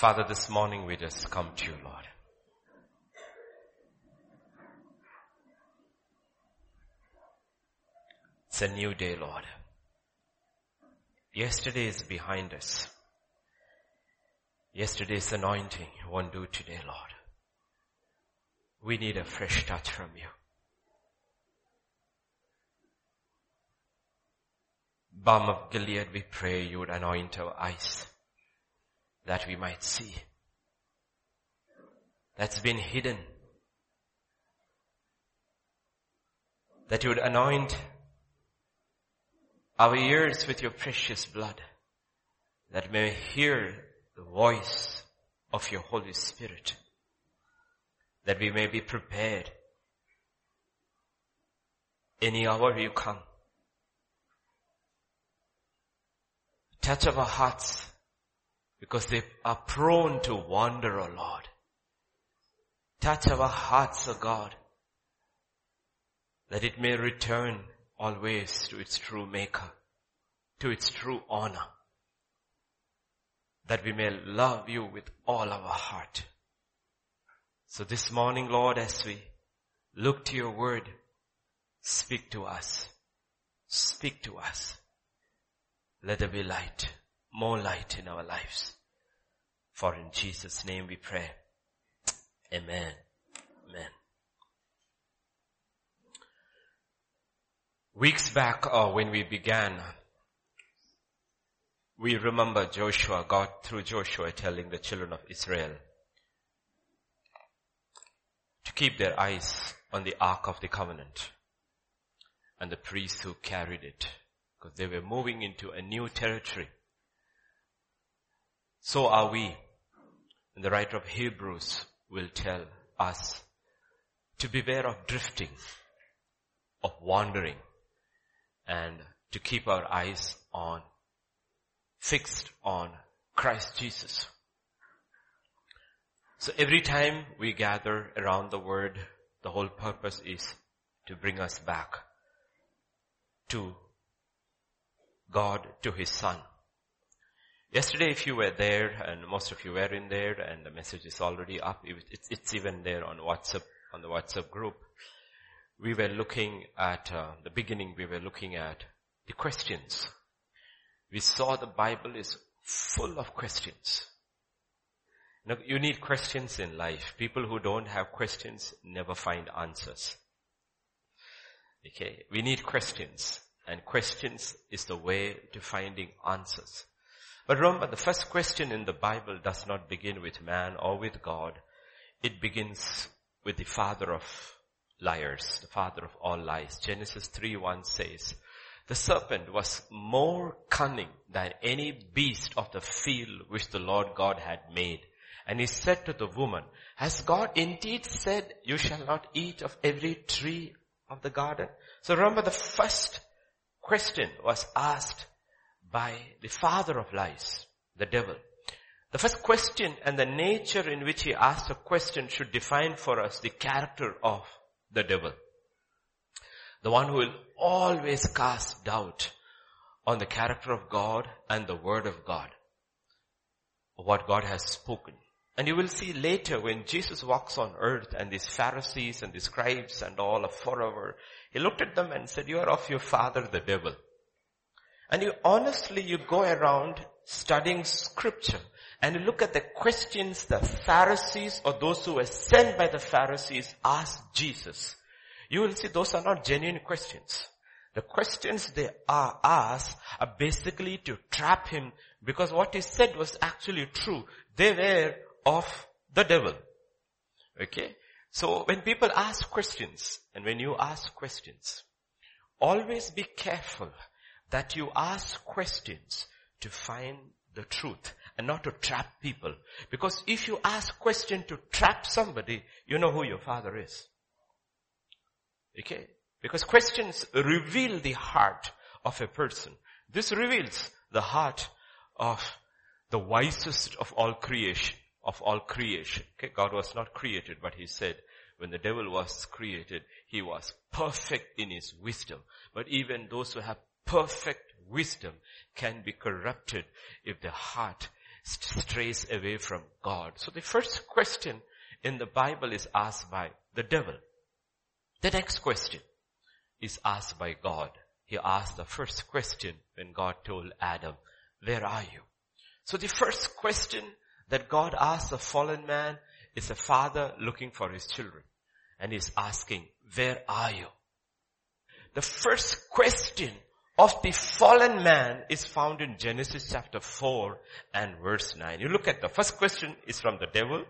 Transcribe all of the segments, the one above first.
Father, this morning we just come to you, Lord. It's a new day, Lord. Yesterday is behind us. Yesterday's anointing won't do today, Lord. We need a fresh touch from you. Balm of Gilead, we pray you would anoint our eyes that we might see. That's been hidden. That you would anoint our ears with your precious blood that we may hear the voice of your Holy Spirit that we may be prepared any hour you come. Touch of our hearts because they are prone to wander, O oh Lord. Touch our hearts, O oh God, that it may return always to its true maker, to its true honor, that we may love you with all our heart. So this morning, Lord, as we look to your word, speak to us. Speak to us. Let there be light, more light in our lives. For in Jesus' name we pray. Amen. Amen. Weeks back uh, when we began, we remember Joshua, God through Joshua telling the children of Israel to keep their eyes on the Ark of the Covenant and the priests who carried it because they were moving into a new territory. So are we. And the writer of Hebrews will tell us to beware of drifting, of wandering, and to keep our eyes on, fixed on Christ Jesus. So every time we gather around the word, the whole purpose is to bring us back to God, to His Son. Yesterday if you were there, and most of you were in there, and the message is already up, it's, it's even there on WhatsApp, on the WhatsApp group. We were looking at, uh, the beginning we were looking at the questions. We saw the Bible is full of questions. Now, you need questions in life. People who don't have questions never find answers. Okay, we need questions. And questions is the way to finding answers. But remember, the first question in the Bible does not begin with man or with God. It begins with the father of liars, the father of all lies. Genesis 3.1 says, the serpent was more cunning than any beast of the field which the Lord God had made. And he said to the woman, has God indeed said you shall not eat of every tree of the garden? So remember the first question was asked by the father of lies, the devil. The first question and the nature in which he asked a question should define for us the character of the devil. The one who will always cast doubt on the character of God and the word of God. What God has spoken. And you will see later when Jesus walks on earth and these Pharisees and the scribes and all are forever, he looked at them and said, you are of your father the devil. And you honestly, you go around studying scripture and you look at the questions the Pharisees or those who were sent by the Pharisees asked Jesus. You will see those are not genuine questions. The questions they are asked are basically to trap him because what he said was actually true. They were of the devil. Okay? So when people ask questions, and when you ask questions, always be careful that you ask questions to find the truth and not to trap people. Because if you ask question to trap somebody, you know who your father is. Okay? Because questions reveal the heart of a person. This reveals the heart of the wisest of all creation of all creation. Okay, God was not created, but he said when the devil was created, he was perfect in his wisdom. But even those who have perfect wisdom can be corrupted if the heart strays away from God. So the first question in the Bible is asked by the devil. The next question is asked by God. He asked the first question when God told Adam, where are you? So the first question that God asks a fallen man is a father looking for his children. And he's asking, where are you? The first question of the fallen man is found in Genesis chapter 4 and verse 9. You look at the first question is from the devil.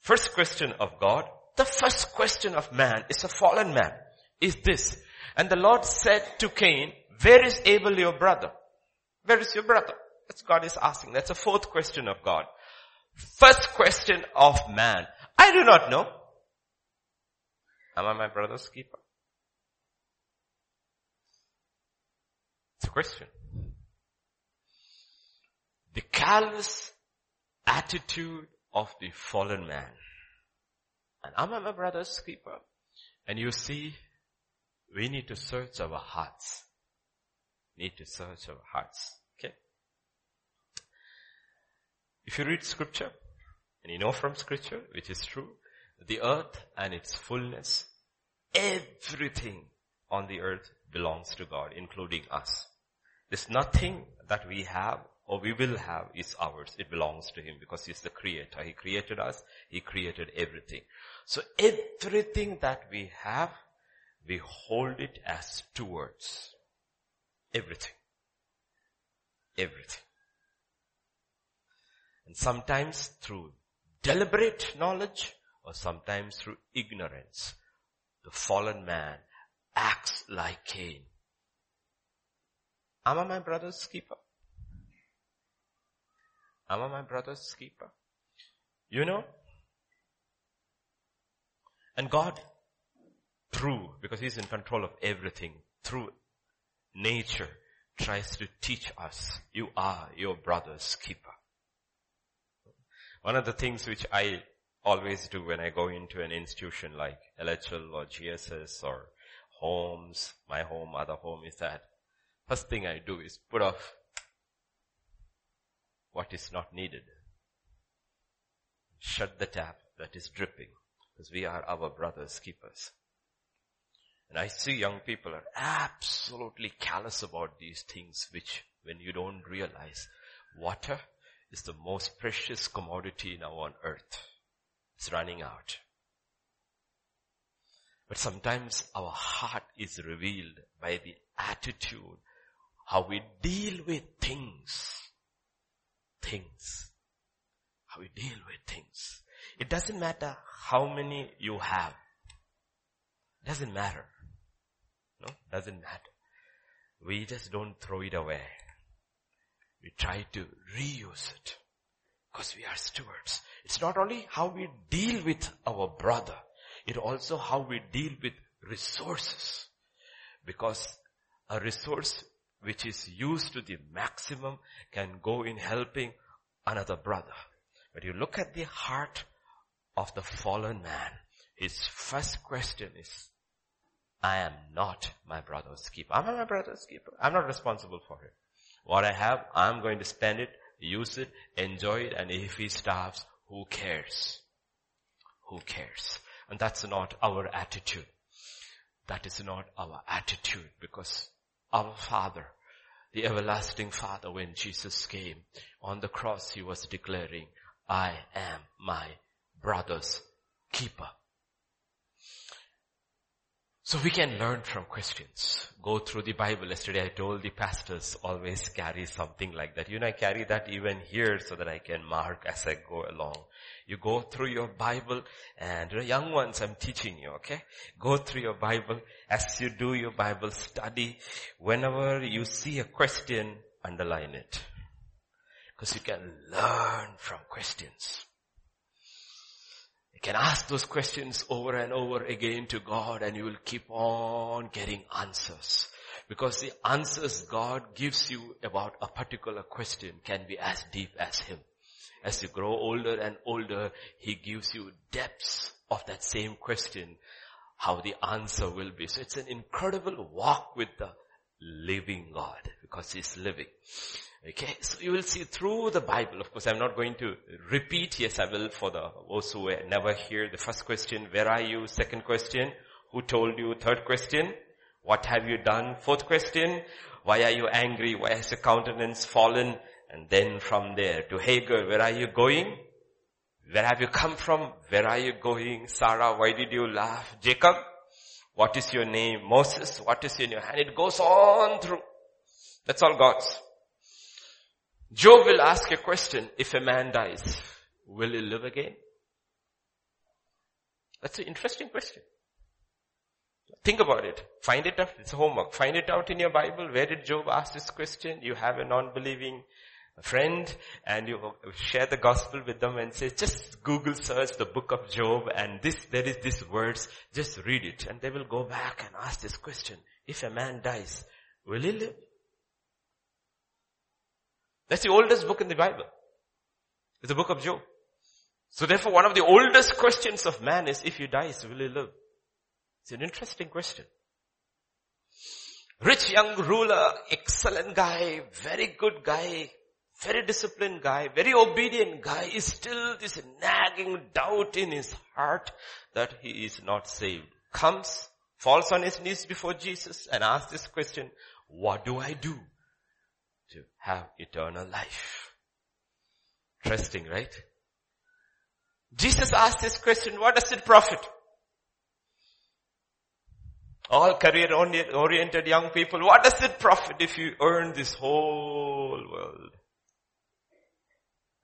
First question of God. The first question of man is a fallen man. Is this. And the Lord said to Cain, where is Abel your brother? Where is your brother? That's God is asking. That's a fourth question of God. First question of man. I do not know. Am I my brother's keeper? It's a question. The callous attitude of the fallen man. And I'm my brother's keeper? And you see, we need to search our hearts. Need to search our hearts. Okay? If you read scripture, and you know from scripture, which is true, the earth and its fullness, everything on the earth belongs to God, including us. There's nothing that we have or we will have is ours. It belongs to Him because He's the creator. He created us. He created everything. So everything that we have, we hold it as stewards. Everything. Everything. And sometimes through deliberate knowledge or sometimes through ignorance, the fallen man acts like Cain. Am I my brother's keeper? Am I my brother's keeper? You know? And God, through, because He's in control of everything, through nature, tries to teach us, you are your brother's keeper. One of the things which I always do when I go into an institution like LHL or GSS or homes, my home, other home is that first thing I do is put off what is not needed. Shut the tap that is dripping because we are our brother's keepers. And I see young people are absolutely callous about these things which when you don't realize water is the most precious commodity now on earth. It's running out. But sometimes our heart is revealed by the attitude, how we deal with things. Things. How we deal with things. It doesn't matter how many you have. It Doesn't matter. No, doesn't matter. We just don't throw it away. We try to reuse it. Because we are stewards. It's not only how we deal with our brother, it also how we deal with resources. Because a resource which is used to the maximum can go in helping another brother. But you look at the heart of the fallen man, his first question is, I am not my brother's keeper. I'm not my brother's keeper. I'm not responsible for it. What I have, I'm going to spend it, use it, enjoy it, and if he starves, who cares? Who cares? And that's not our attitude. That is not our attitude because our Father, the everlasting Father, when Jesus came on the cross, He was declaring, I am my brother's keeper. So we can learn from questions. Go through the Bible. Yesterday I told the pastors always carry something like that. You know, I carry that even here so that I can mark as I go along. You go through your Bible and young ones I'm teaching you, okay? Go through your Bible as you do your Bible study. Whenever you see a question, underline it. Because you can learn from questions. You can ask those questions over and over again to God and you will keep on getting answers. Because the answers God gives you about a particular question can be as deep as Him. As you grow older and older, He gives you depths of that same question, how the answer will be. So it's an incredible walk with the living God because He's living. Okay, so you will see through the Bible. Of course, I'm not going to repeat. Yes, I will for the those who never hear. The first question, where are you? Second question, who told you? Third question, what have you done? Fourth question, why are you angry? Why has your countenance fallen? And then from there to Hagar, where are you going? Where have you come from? Where are you going? Sarah, why did you laugh? Jacob, what is your name? Moses, what is in your hand? It goes on through. That's all God's. Job will ask a question, if a man dies, will he live again? That's an interesting question. Think about it. Find it out. It's homework. Find it out in your Bible. Where did Job ask this question? You have a non-believing friend and you share the gospel with them and say, just Google search the book of Job and this, there is this words, just read it. And they will go back and ask this question. If a man dies, will he live? That's the oldest book in the Bible. It's the book of Job. So therefore one of the oldest questions of man is if he dies, will he live? It's an interesting question. Rich young ruler, excellent guy, very good guy, very disciplined guy, very obedient guy is still this nagging doubt in his heart that he is not saved. Comes, falls on his knees before Jesus and asks this question, what do I do to have eternal life? Interesting, right? Jesus asked this question, what does it profit? All career oriented young people, what does it profit if you earn this whole world?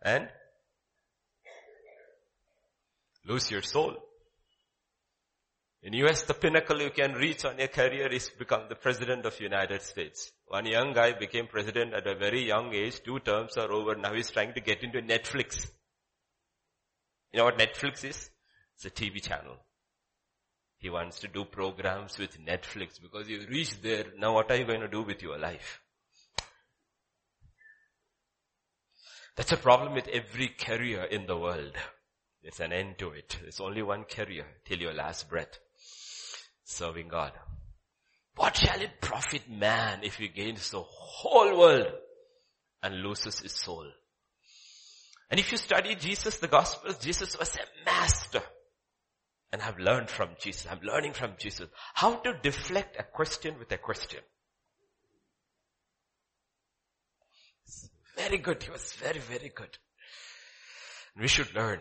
And lose your soul. In US, the pinnacle you can reach on your career is become the president of United States. One young guy became president at a very young age, two terms are over, now he's trying to get into Netflix. You know what Netflix is? It's a TV channel. He wants to do programs with Netflix because you reach there. Now what are you going to do with your life? That's a problem with every career in the world. There's an end to it. There's only one career till your last breath. Serving God. What shall it profit man if he gains the whole world and loses his soul? And if you study Jesus, the Gospels, Jesus was a master and I've learned from Jesus. I'm learning from Jesus how to deflect a question with a question. Very good. He was very, very good. We should learn.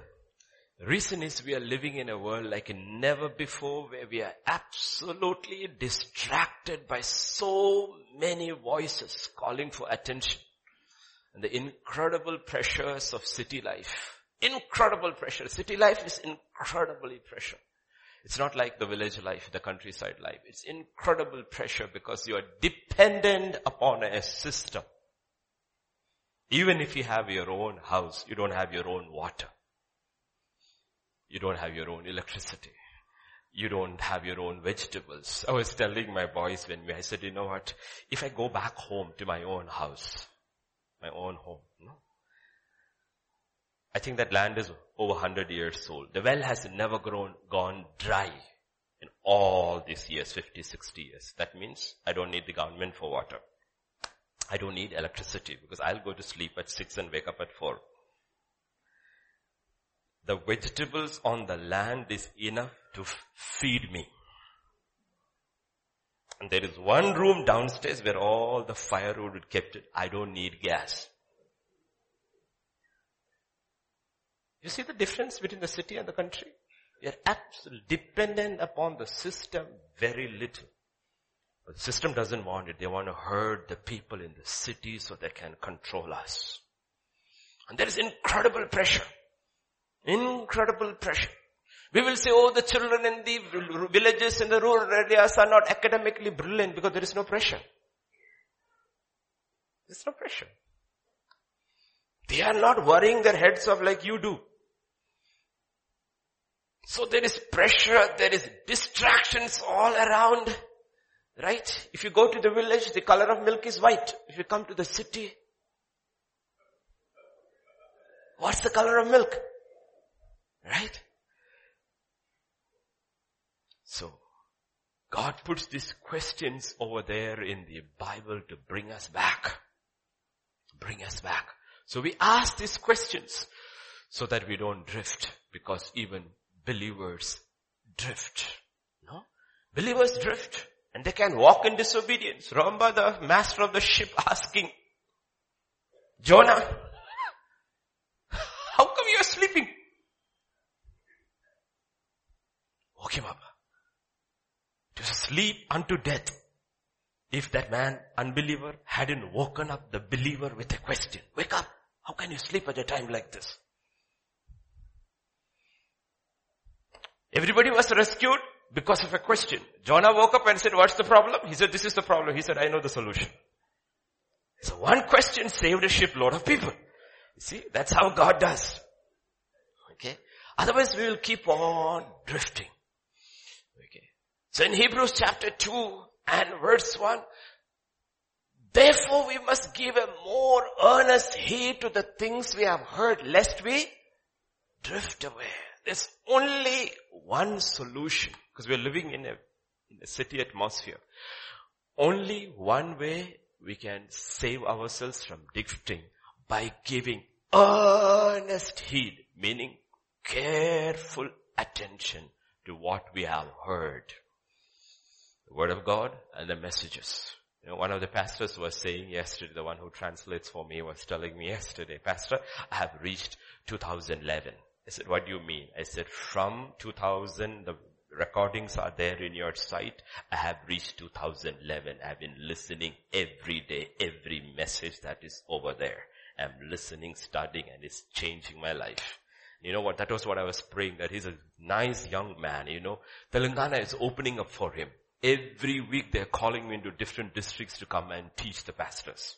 The reason is we are living in a world like never before where we are absolutely distracted by so many voices calling for attention and the incredible pressures of city life. Incredible pressure. City life is incredibly pressure. It's not like the village life, the countryside life. It's incredible pressure because you are dependent upon a system. Even if you have your own house, you don't have your own water. You don't have your own electricity. You don't have your own vegetables. I was telling my boys when we, I said, you know what? If I go back home to my own house, my own home, no? I think that land is over 100 years old. The well has never grown, gone dry in all these years, 50, 60 years. That means I don't need the government for water. I don't need electricity because I'll go to sleep at 6 and wake up at 4. The vegetables on the land is enough to feed me. And there is one room downstairs where all the firewood is kept. I don't need gas. You see the difference between the city and the country? We are absolutely dependent upon the system very little. The system doesn't want it. They want to herd the people in the city so they can control us. And there is incredible pressure. Incredible pressure. We will say, oh, the children in the villages in the rural areas are not academically brilliant because there is no pressure. There's no pressure. They are not worrying their heads off like you do. So there is pressure, there is distractions all around. Right? If you go to the village, the color of milk is white. If you come to the city, what's the color of milk? Right? So, God puts these questions over there in the Bible to bring us back bring us back. So we ask these questions so that we don't drift because even believers drift. No? Believers drift and they can walk in disobedience. Remember the master of the ship asking Jonah, how come you are sleeping? Woke him up. To sleep unto death. If that man, unbeliever, hadn't woken up the believer with a question. Wake up. How can you sleep at a time like this? Everybody was rescued because of a question. Jonah woke up and said, what's the problem? He said, this is the problem. He said, I know the solution. So one question saved a shipload of people. You see, that's how God does. Okay. Otherwise we will keep on drifting. Okay. So in Hebrews chapter 2 and verse 1, therefore we must give a more earnest heed to the things we have heard lest we drift away. There's only one solution because we're living in a, in a city atmosphere. Only one way we can save ourselves from drifting by giving earnest heed, meaning careful attention to what we have heard. The word of God and the messages. You know, one of the pastors was saying yesterday, the one who translates for me was telling me yesterday, Pastor, I have reached 2011. I said, what do you mean? I said, from 2000, the recordings are there in your site. I have reached 2011. I've been listening every day, every message that is over there. I'm listening, studying, and it's changing my life. You know what? That was what I was praying that he's a nice young man, you know. Telangana is opening up for him. Every week they're calling me into different districts to come and teach the pastors.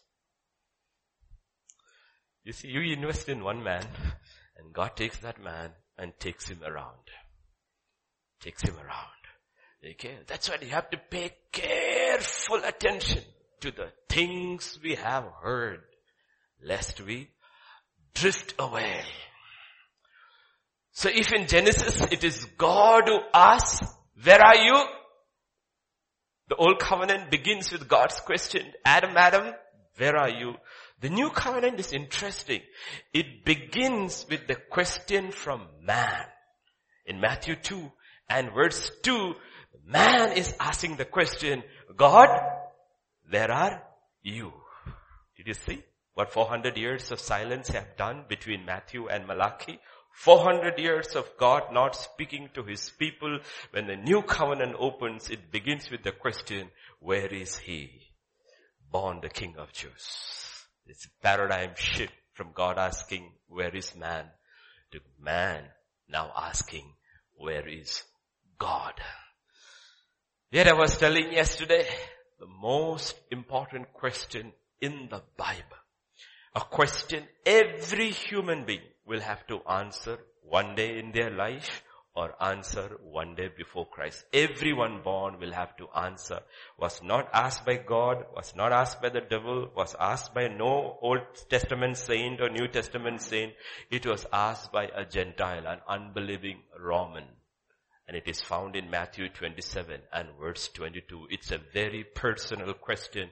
You see, you invest in one man and God takes that man and takes him around. Takes him around. Okay. That's why you have to pay careful attention to the things we have heard lest we drift away. So if in Genesis it is God who asks, where are you? The old covenant begins with God's question, Adam, Adam, where are you? The new covenant is interesting. It begins with the question from man. In Matthew 2 and verse 2, man is asking the question, God, where are you? Did you see what 400 years of silence have done between Matthew and Malachi? 400 years of God not speaking to his people. When the new covenant opens, it begins with the question, where is he? Born the King of Jews. It's a paradigm shift from God asking, where is man? To man now asking, where is God? Yet I was telling yesterday, the most important question in the Bible. A question every human being will have to answer one day in their life or answer one day before Christ. Everyone born will have to answer. Was not asked by God, was not asked by the devil, was asked by no Old Testament saint or New Testament saint. It was asked by a Gentile, an unbelieving Roman. And it is found in Matthew 27 and verse 22. It's a very personal question.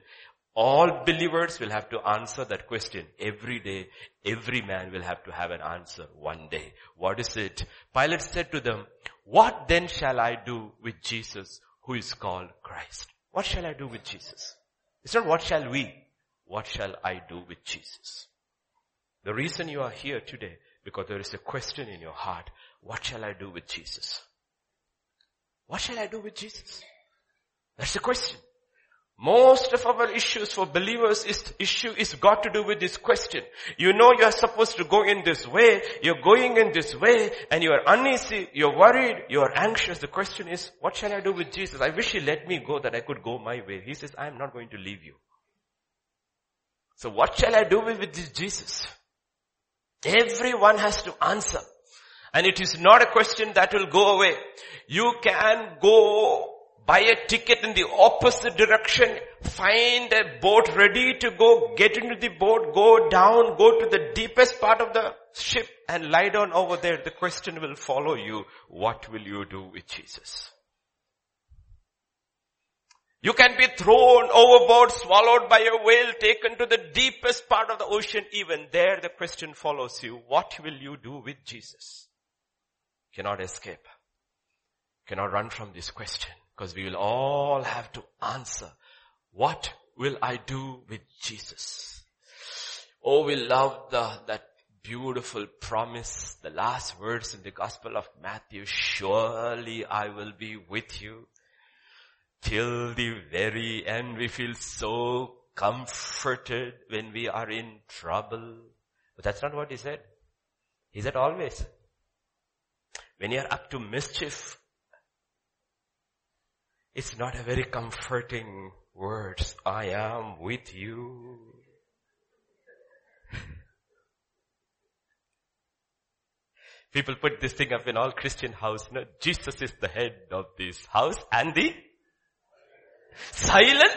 All believers will have to answer that question every day. Every man will have to have an answer one day. What is it? Pilate said to them, what then shall I do with Jesus who is called Christ? What shall I do with Jesus? It's not what shall we? What shall I do with Jesus? The reason you are here today, because there is a question in your heart, what shall I do with Jesus? What shall I do with Jesus? That's the question. Most of our issues for believers is issue is got to do with this question. You know you are supposed to go in this way, you're going in this way, and you are uneasy, you're worried, you're anxious. The question is, what shall I do with Jesus? I wish he let me go that I could go my way. He says, I am not going to leave you. So what shall I do with this Jesus? Everyone has to answer. And it is not a question that will go away. You can go buy a ticket in the opposite direction, find a boat ready to go, get into the boat, go down, go to the deepest part of the ship and lie down over there. The question will follow you. What will you do with Jesus? You can be thrown overboard, swallowed by a whale, taken to the deepest part of the ocean. Even there the question follows you. What will you do with Jesus? Cannot escape. Cannot run from this question because we will all have to answer. What will I do with Jesus? Oh, we love the, that beautiful promise, the last words in the Gospel of Matthew, surely I will be with you till the very end. We feel so comforted when we are in trouble. But that's not what he said. He said always. When you are up to mischief, it's not a very comforting words. I am with you. People put this thing up in all Christian house. No, Jesus is the head of this house and the silent.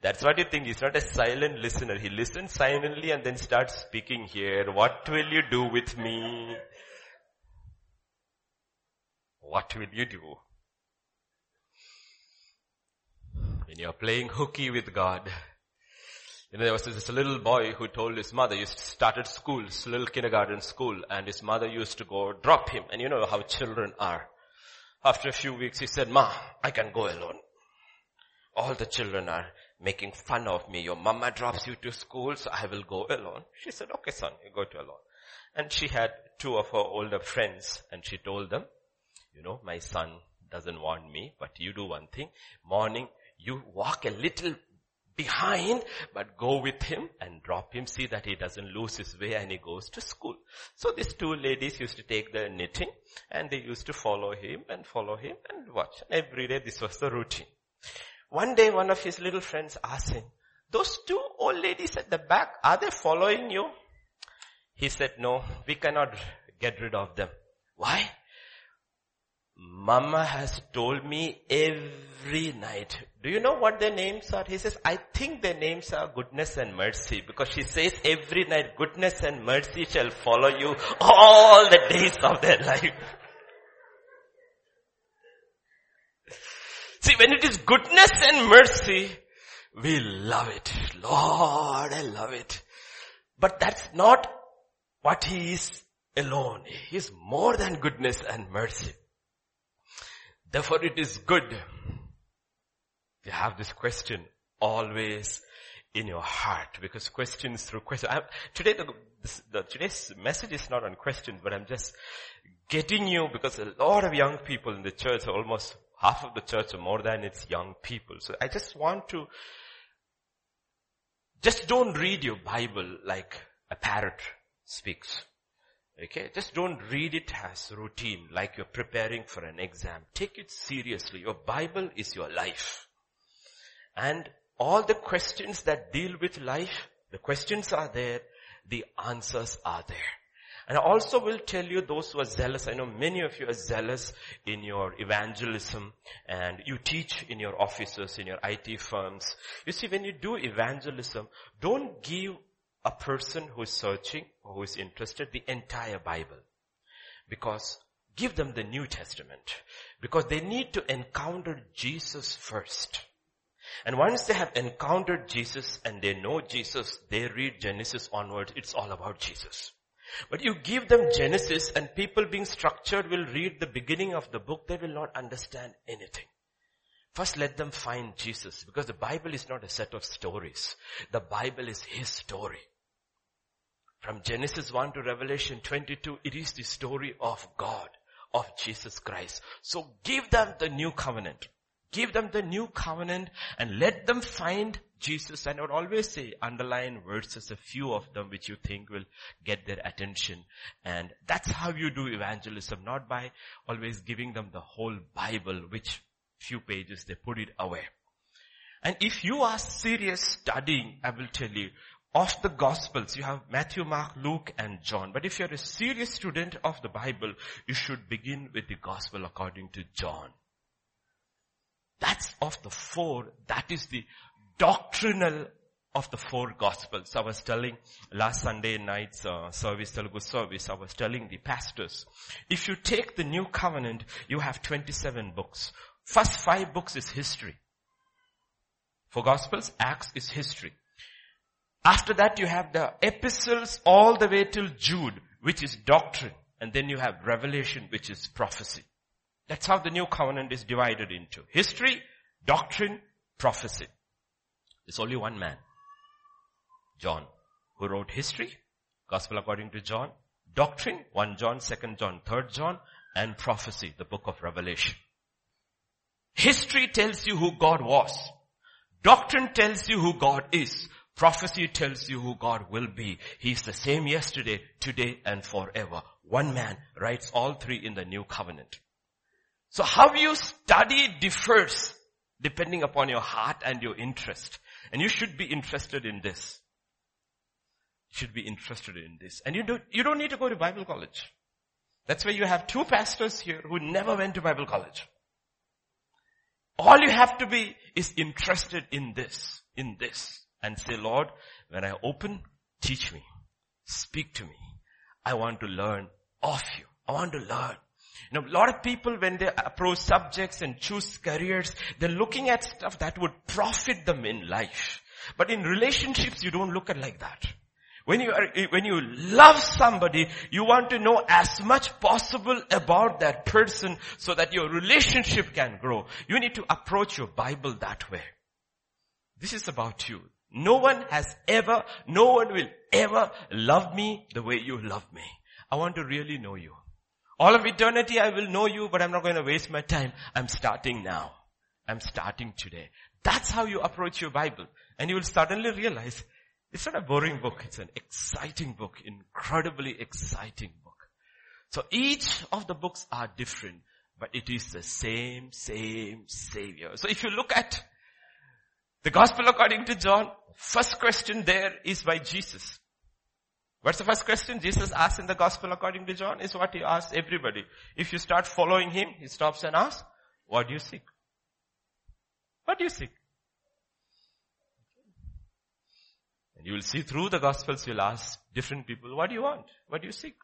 That's what you think. He's not a silent listener. He listens silently and then starts speaking here. What will you do with me? What will you do? When you're playing hooky with God, you know, there was this little boy who told his mother, he started school, little kindergarten school, and his mother used to go drop him. And you know how children are. After a few weeks, he said, Ma, I can go alone. All the children are making fun of me. Your mama drops you to school, so I will go alone. She said, okay son, you go to alone. And she had two of her older friends, and she told them, you know, my son doesn't want me, but you do one thing. Morning, you walk a little behind, but go with him and drop him, see that he doesn't lose his way and he goes to school. So these two ladies used to take their knitting and they used to follow him and follow him and watch. Every day this was the routine. One day one of his little friends asked him, those two old ladies at the back, are they following you? He said, no, we cannot get rid of them. Why? Mama has told me every night. Do you know what their names are? He says, I think their names are goodness and mercy because she says every night goodness and mercy shall follow you all the days of their life. See, when it is goodness and mercy, we love it. Lord, I love it. But that's not what he is alone. He is more than goodness and mercy. Therefore it is good to have this question always in your heart because questions through questions. Today the, the, today's message is not on questions, but I'm just getting you because a lot of young people in the church, almost half of the church or more than its young people. So I just want to, just don't read your Bible like a parrot speaks. Okay, just don't read it as routine like you're preparing for an exam. Take it seriously. Your Bible is your life. And all the questions that deal with life, the questions are there, the answers are there. And I also will tell you those who are zealous, I know many of you are zealous in your evangelism and you teach in your offices, in your IT firms. You see, when you do evangelism, don't give a person who is searching or who is interested the entire Bible. Because give them the New Testament. Because they need to encounter Jesus first. And once they have encountered Jesus and they know Jesus, they read Genesis onwards. It's all about Jesus. But you give them Genesis and people being structured will read the beginning of the book. They will not understand anything. First let them find Jesus because the Bible is not a set of stories. The Bible is His story. From Genesis 1 to Revelation 22, it is the story of God, of Jesus Christ. So give them the new covenant. Give them the new covenant and let them find Jesus. And I would always say underline verses, a few of them which you think will get their attention. And that's how you do evangelism, not by always giving them the whole Bible, which few pages they put it away. And if you are serious studying, I will tell you, of the Gospels. You have Matthew, Mark, Luke and John. But if you're a serious student of the Bible, you should begin with the Gospel according to John. That's of the four, that is the doctrinal of the four Gospels. I was telling last Sunday night's uh, service, Telugu service, I was telling the pastors, if you take the New Covenant, you have 27 books. First five books is history. Four Gospels, Acts is history. After that you have the epistles all the way till Jude, which is doctrine. And then you have Revelation, which is prophecy. That's how the new covenant is divided into. History, doctrine, prophecy. There's only one man. John, who wrote history, gospel according to John, doctrine, 1 John, 2 John, 3 John, and prophecy, the book of Revelation. History tells you who God was. Doctrine tells you who God is. Prophecy tells you who God will be. He's the same yesterday, today, and forever. One man writes all three in the new covenant. So how you study differs depending upon your heart and your interest. And you should be interested in this. should be interested in this. And you don't, you don't need to go to Bible college. That's why you have two pastors here who never went to Bible college. All you have to be is interested in this, in this. And say, Lord, when I open, teach me. Speak to me. I want to learn of you. I want to learn. You know, a lot of people when they approach subjects and choose careers, they're looking at stuff that would profit them in life. But in relationships, you don't look at like that. When you are, when you love somebody, you want to know as much possible about that person so that your relationship can grow. You need to approach your Bible that way. This is about you. No one has ever, no one will ever love me the way you love me. I want to really know you. All of eternity I will know you, but I'm not going to waste my time. I'm starting now. I'm starting today. That's how you approach your Bible. And you will suddenly realize it's not a boring book. It's an exciting book, incredibly exciting book. So each of the books are different, but it is the same, same Savior. So if you look at the Gospel according to John, first question there is by Jesus. What's the first question Jesus asked in the gospel according to John is what he asked everybody. If you start following him, he stops and asks, what do you seek? What do you seek? And you will see through the gospels you'll ask different people, what do you want? What do you seek?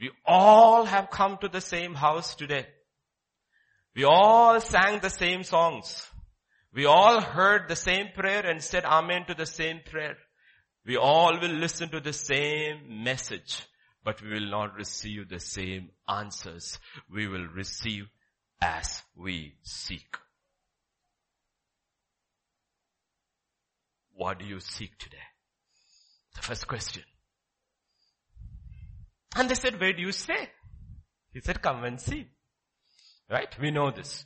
We all have come to the same house today. We all sang the same songs. We all heard the same prayer and said amen to the same prayer. We all will listen to the same message, but we will not receive the same answers. We will receive as we seek. What do you seek today? The first question. And they said, where do you stay? He said, come and see. Right? We know this.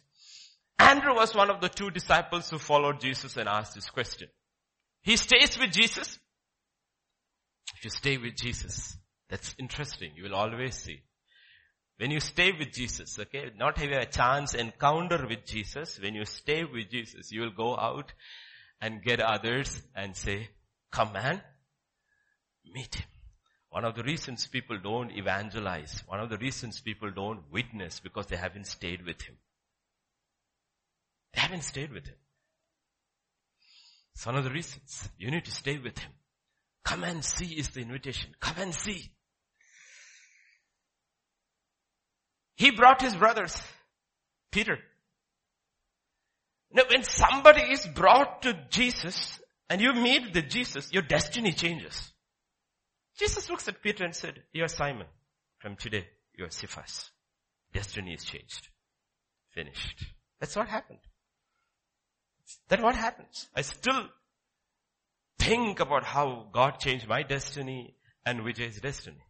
Andrew was one of the two disciples who followed Jesus and asked this question. He stays with Jesus. If you stay with Jesus, that's interesting. You will always see. When you stay with Jesus, okay, not having a chance encounter with Jesus, when you stay with Jesus, you will go out and get others and say, come and meet him. One of the reasons people don't evangelize, one of the reasons people don't witness because they haven't stayed with him. They haven't stayed with him. It's one of the reasons. You need to stay with him. Come and see is the invitation. Come and see. He brought his brothers, Peter. Now when somebody is brought to Jesus and you meet the Jesus, your destiny changes. Jesus looks at Peter and said, you're Simon. From today, you're Cephas. Destiny is changed. Finished. That's what happened. That's what happens. I still think about how God changed my destiny and Vijay's destiny.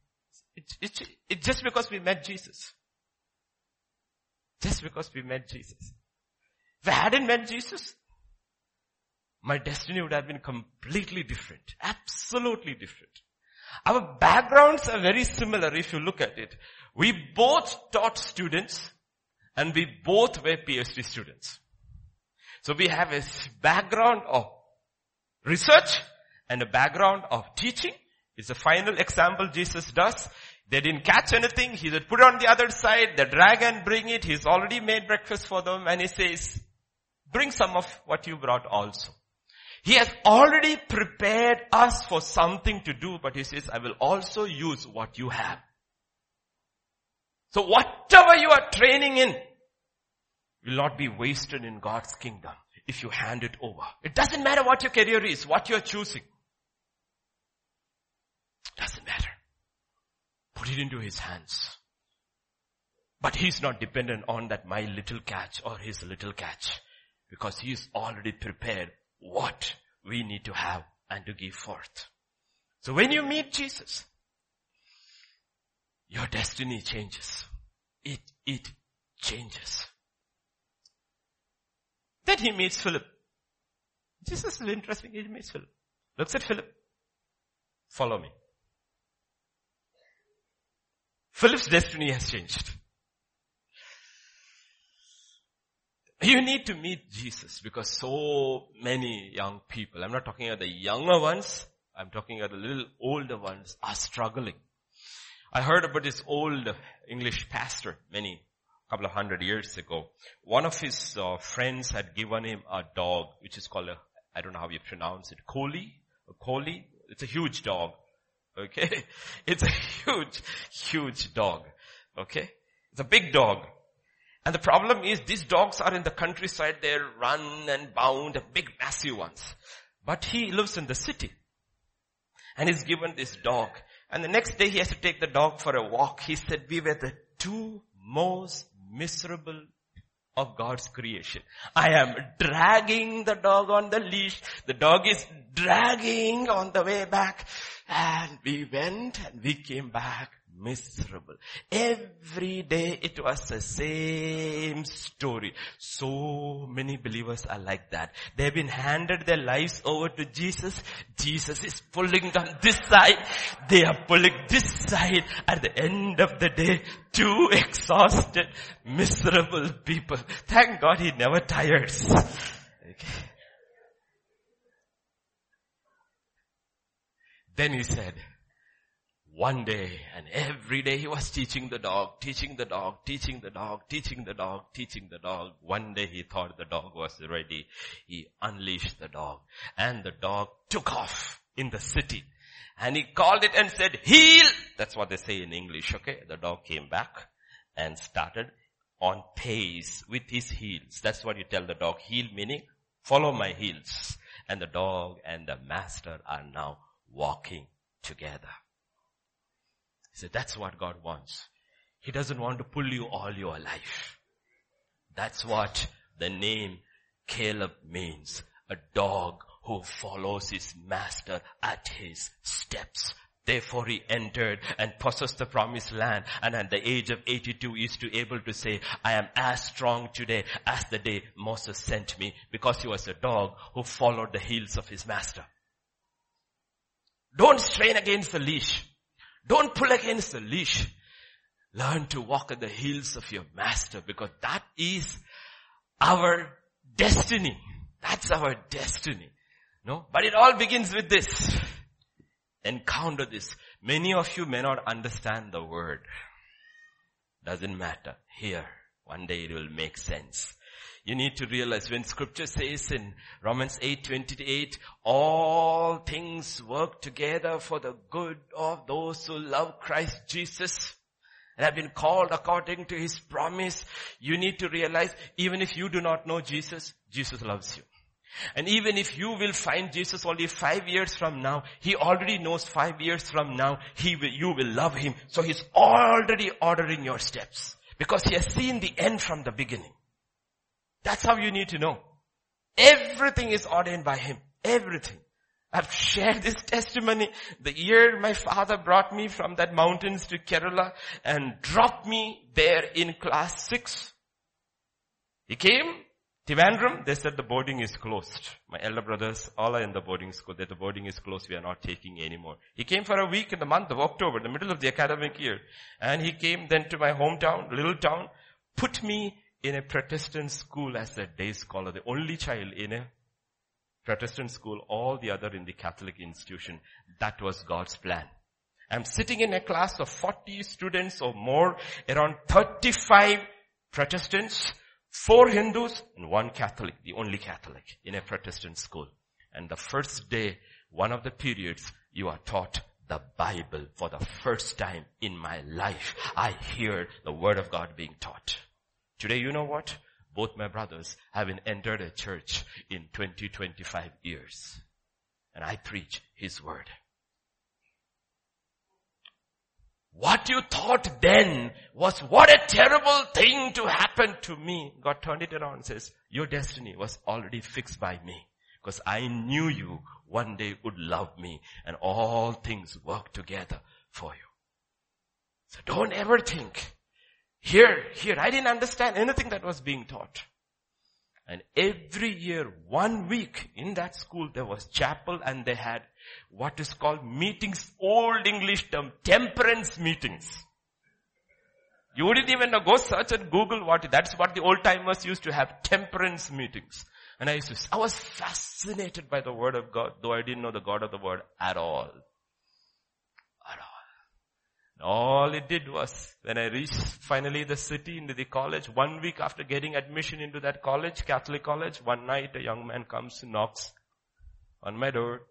It's, it's, it's just because we met Jesus. Just because we met Jesus. If I hadn't met Jesus, my destiny would have been completely different. Absolutely different. Our backgrounds are very similar if you look at it. We both taught students and we both were PhD students. So we have a background of research and a background of teaching. It's the final example Jesus does. They didn't catch anything. He said, put it on the other side. The dragon bring it. He's already made breakfast for them. And he says, bring some of what you brought also. He has already prepared us for something to do, but he says, I will also use what you have. So whatever you are training in will not be wasted in God's kingdom. if you hand it over. It doesn't matter what your career is, what you're choosing. Doesn't matter. Put it into his hands. But he's not dependent on that my little catch or his little catch because he's already prepared what we need to have and to give forth. So when you meet Jesus, your destiny changes. It, it changes. Then he meets Philip. Jesus is interesting. He meets Philip. Looks at Philip. Follow me. Philip's destiny has changed. You need to meet Jesus because so many young people, I'm not talking about the younger ones, I'm talking about the little older ones are struggling. I heard about this old English pastor many, couple of hundred years ago. One of his uh, friends had given him a dog, which is called a, I don't know how you pronounce it, collie, a. It's a huge dog. Okay. It's a huge, huge dog. Okay. It's a big dog. And the problem is these dogs are in the countryside, they're run and bound, big massive ones. But he lives in the city. And he's given this dog. And the next day he has to take the dog for a walk. He said, we were the two most miserable of God's creation. I am dragging the dog on the leash. The dog is dragging on the way back. And we went and we came back miserable. Every day it was the same story. So many believers are like that. They've been handed their lives over to Jesus. Jesus is pulling them this side. They are pulling this side. At the end of the day, two exhausted, miserable people. Thank God he never tires. Okay. Then he said, one day and every day he was teaching the dog, teaching the dog, teaching the dog, teaching the dog, teaching the dog. One day he thought the dog was ready. He unleashed the dog and the dog took off in the city and he called it and said, heel. That's what they say in English, okay? The dog came back and started on pace with his heels. That's what you tell the dog. Heel meaning follow my heels. And the dog and the master are now walking together. That's what God wants. He doesn't want to pull you all your life. That's what the name Caleb means. A dog who follows his master at his steps. Therefore he entered and possessed the promised land and at the age of 82 is to able to say, I am as strong today as the day Moses sent me because he was a dog who followed the heels of his master. Don't strain against the leash. Don't pull against the leash. Learn to walk at the heels of your master because that is our destiny. That's our destiny. No? But it all begins with this. Encounter this. Many of you may not understand the word. Doesn't matter. Here, one day it will make sense. You need to realize when scripture says in Romans 8, 28, all things work together for the good of those who love Christ Jesus and have been called according to his promise. You need to realize even if you do not know Jesus, Jesus loves you. And even if you will find Jesus only five years from now, He already knows five years from now, He will, you will love Him. So He's already ordering your steps. Because He has seen the end from the beginning. That's how you need to know. Everything is ordained by Him. Everything. I've shared this testimony the year my father brought me from that mountains to Kerala and dropped me there in class six. He came, Trivandrum, they said the boarding is closed. My elder brothers, all are in the boarding school, that the boarding is closed, we are not taking anymore. He came for a week in the month of October, the middle of the academic year. And he came then to my hometown, little town, put me in a Protestant school as a day scholar, the only child in a Protestant school, all the other in the Catholic institution. That was God's plan. I'm sitting in a class of 40 students or more, around 35 Protestants, four Hindus and one Catholic, the only Catholic in a Protestant school. And the first day, one of the periods, you are taught the Bible for the first time in my life. I hear the word of God being taught. Today, you know what? both my brothers, haven't entered a church in 20, 25 years. And I preach His word. What you thought then was what a terrible thing to happen to me. God turned it around and says, your destiny was already fixed by me. Because I knew you one day would love me and all things work together for you. So don't ever think, here, here, I didn't understand anything that was being taught. And every year, one week in that school, there was chapel and they had what is called meetings, old English term, temperance meetings. You wouldn't even go search and Google what, that's what the old timers used to have, temperance meetings. And I used to, I was fascinated by the word of God, though I didn't know the God of the word at all. All. It did was, when I reached finally the city into the college, one week after getting admission into that college, Catholic college, one night a young man comes and knocks on my door,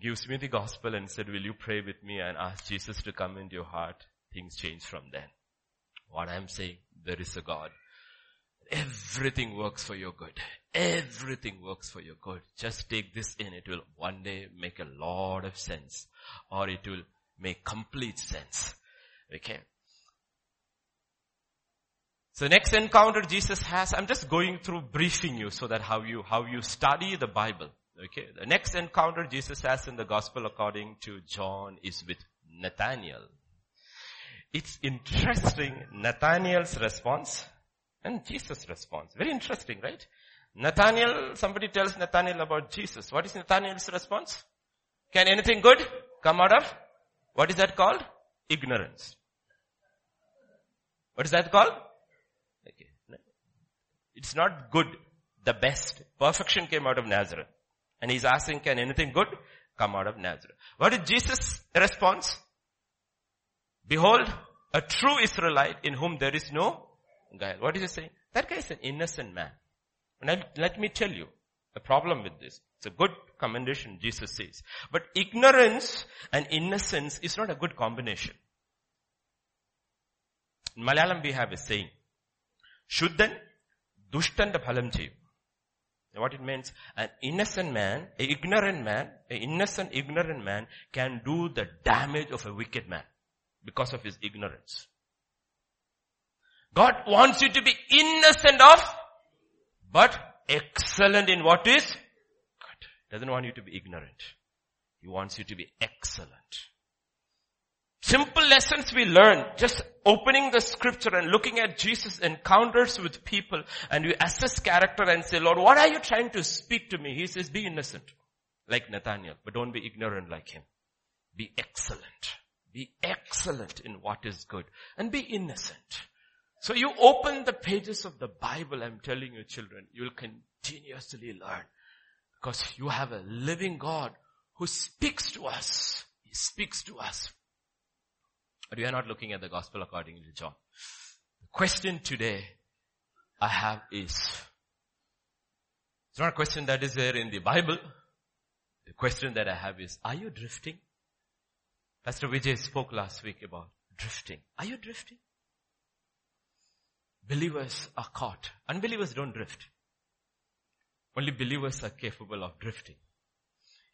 gives me the gospel and said, will you pray with me and ask Jesus to come into your heart? Things change from then. What I'm saying, there is a God. Everything works for your good. Everything works for your good. Just take this in. It will one day make a lot of sense or it will make complete sense. Okay. So next encounter Jesus has, I'm just going through briefing you so that how you, how you study the Bible. Okay. The next encounter Jesus has in the gospel according to John is with Nathaniel. It's interesting, Nathaniel's response and Jesus' response. Very interesting, right? Nathaniel, somebody tells Nathaniel about Jesus. What is Nathaniel's response? Can anything good come out of? What is that called? Ignorance. What is that called? Okay. It's not good, the best. Perfection came out of Nazareth. And he's asking, can anything good come out of Nazareth? What is Jesus' response? Behold, a true Israelite in whom there is no guile. What is he saying? That guy is an innocent man. And let me tell you the problem with this. It's a good commendation, Jesus says. But ignorance and innocence is not a good combination. In Malayalam we have a saying, Shuddhan Dushtanda Phalam che." what it means, an innocent man, an ignorant man, an innocent ignorant man can do the damage of a wicked man because of his ignorance. God wants you to be innocent of, but excellent in what is. Doesn't want you to be ignorant. He wants you to be excellent. Simple lessons we learn just opening the scripture and looking at Jesus encounters with people and we assess character and say, Lord, what are you trying to speak to me? He says, be innocent like Nathaniel, but don't be ignorant like him. Be excellent. Be excellent in what is good and be innocent. So you open the pages of the Bible, I'm telling you children, you'll continuously learn because you have a living God who speaks to us. He speaks to us but we are not looking at the gospel according to John. The question today I have is, it's not a question that is there in the Bible. The question that I have is, are you drifting? Pastor Vijay spoke last week about drifting. Are you drifting? Believers are caught. Unbelievers don't drift. Only believers are capable of drifting.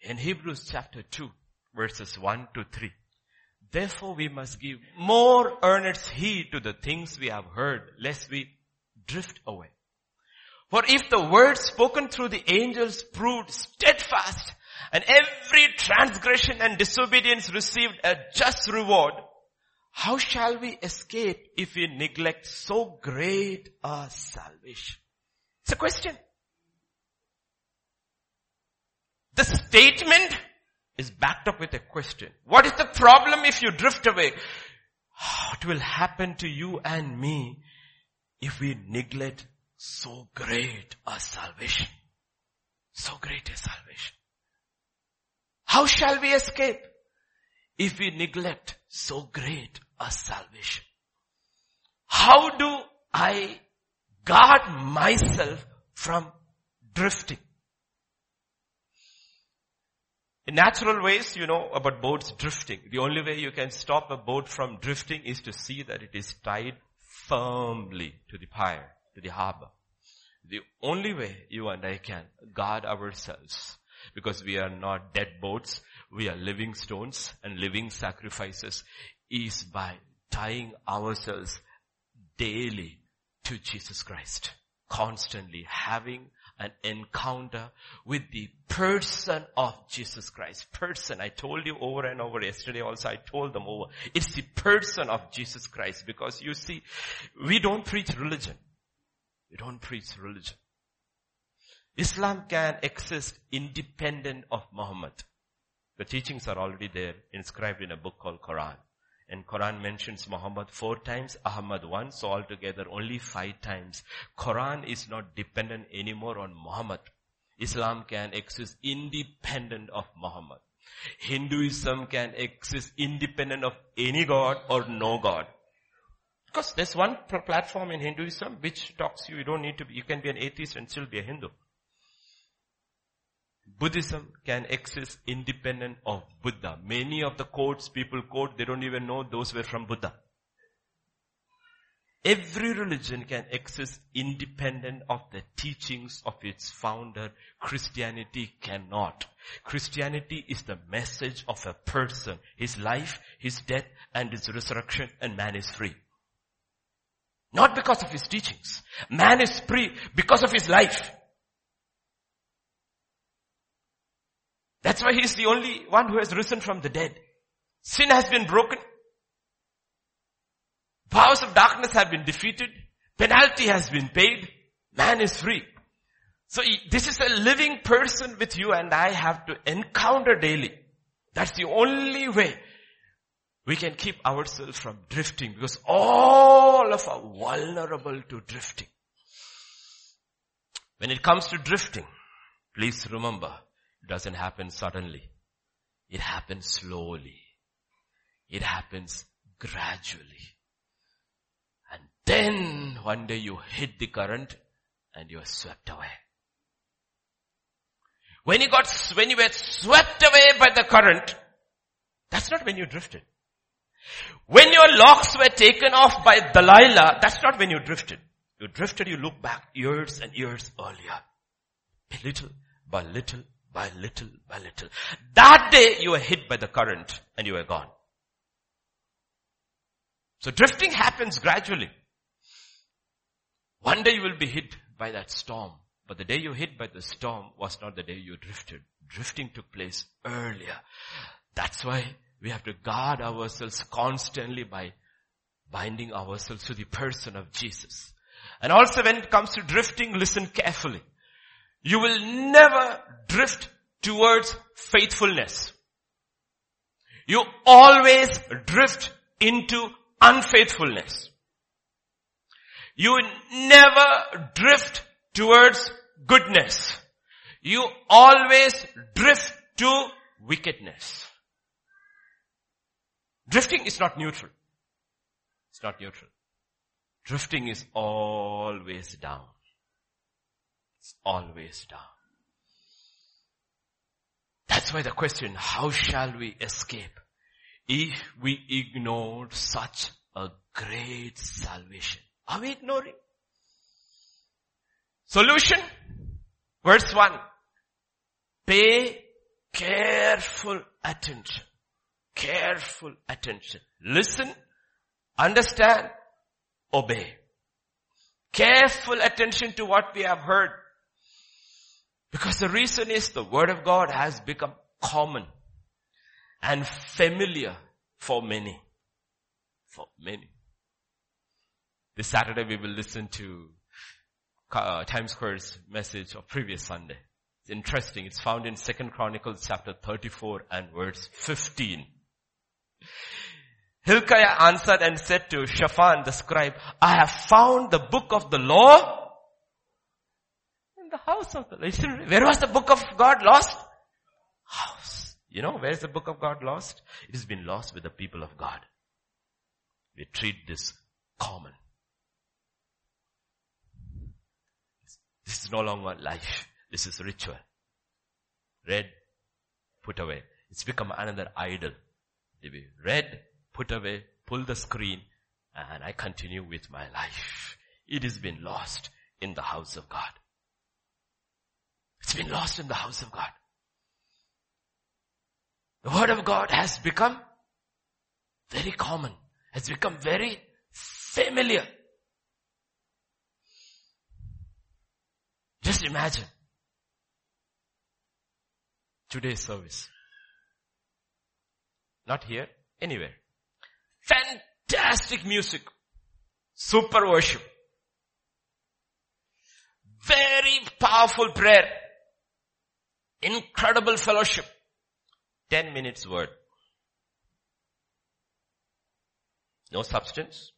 In Hebrews chapter 2 verses 1 to 3, Therefore we must give more earnest heed to the things we have heard, lest we drift away. For if the word spoken through the angels proved steadfast, and every transgression and disobedience received a just reward, how shall we escape if we neglect so great a salvation? It's a question. The statement is backed up with a question. What is the problem if you drift away? What will happen to you and me if we neglect so great a salvation? So great a salvation. How shall we escape if we neglect so great a salvation? How do I guard myself from drifting? In natural ways, you know about boats drifting. The only way you can stop a boat from drifting is to see that it is tied firmly to the pier, to the harbor. The only way you and I can guard ourselves because we are not dead boats, we are living stones and living sacrifices is by tying ourselves daily to Jesus Christ. Constantly having an encounter with the person of Jesus Christ. Person. I told you over and over yesterday also I told them over. It's the person of Jesus Christ because you see, we don't preach religion. We don't preach religion. Islam can exist independent of Muhammad. The teachings are already there, inscribed in a book called Quran. And Quran mentions Muhammad four times, Ahmad once, so altogether only five times. Quran is not dependent anymore on Muhammad. Islam can exist independent of Muhammad. Hinduism can exist independent of any God or no God. Because there's one platform in Hinduism which talks you, you don't need to be, you can be an atheist and still be a Hindu. Buddhism can exist independent of Buddha. Many of the quotes people quote, they don't even know those were from Buddha. Every religion can exist independent of the teachings of its founder. Christianity cannot. Christianity is the message of a person, his life, his death, and his resurrection, and man is free. Not because of his teachings. Man is free because of his life. That's why he's the only one who has risen from the dead. Sin has been broken. Powers of darkness have been defeated. Penalty has been paid. Man is free. So this is a living person with you and I have to encounter daily. That's the only way we can keep ourselves from drifting because all of us are vulnerable to drifting. When it comes to drifting, please remember, it doesn't happen suddenly. It happens slowly. It happens gradually. And then one day you hit the current and you are swept away. When you got, when you were swept away by the current, that's not when you drifted. When your locks were taken off by Delilah, that's not when you drifted. You drifted, you look back years and years earlier. Little by little by little by little. That day you were hit by the current and you were gone. So drifting happens gradually. One day you will be hit by that storm. But the day you hit by the storm was not the day you drifted. Drifting took place earlier. That's why we have to guard ourselves constantly by binding ourselves to the person of Jesus. And also when it comes to drifting, listen carefully. You will never drift towards faithfulness. You always drift into unfaithfulness. You never drift towards goodness. You always drift to wickedness. Drifting is not neutral. It's not neutral. Drifting is always down. It's always down. That's why the question, how shall we escape if we ignore such a great salvation? Are we ignoring? Solution? Verse 1. Pay careful attention. Careful attention. Listen, understand, obey. Careful attention to what we have heard. Because the reason is the word of God has become common and familiar for many. For many. This Saturday we will listen to uh, Times Square's message of previous Sunday. It's interesting. It's found in Second Chronicles chapter 34 and verse 15. Hilkiah answered and said to Shaphan the scribe, I have found the book of the law the house of the Lord. Where was the book of God lost? House. You know, where is the book of God lost? It has been lost with the people of God. We treat this common. This is no longer life. This is ritual. Read, put away. It's become another idol. Read, put away, pull the screen, and I continue with my life. It has been lost. in the house of God. It's been lost in the house of God. The word of God has become very common, has become very familiar. Just imagine today's service. Not here, anywhere. Fantastic music. Super worship. Very powerful prayer. Incredible fellowship. 10 minutes word. No substance,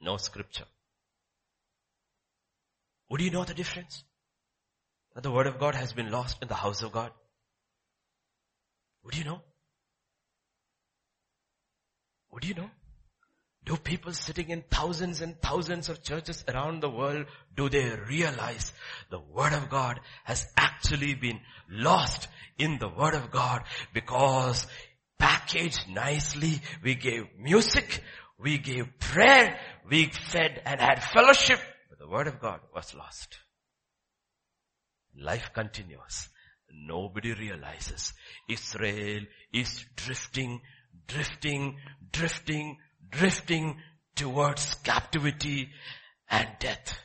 no scripture. Would you know the difference? That the word of God has been lost in the house of God? Would you know? Would you know? Do people sitting in thousands and thousands of churches around the world, do they realize the Word of God has actually been lost in the Word of God because packaged nicely, we gave music, we gave prayer, we fed and had fellowship, but the Word of God was lost. Life continues. Nobody realizes Israel is drifting, drifting, drifting, drifting towards captivity and death.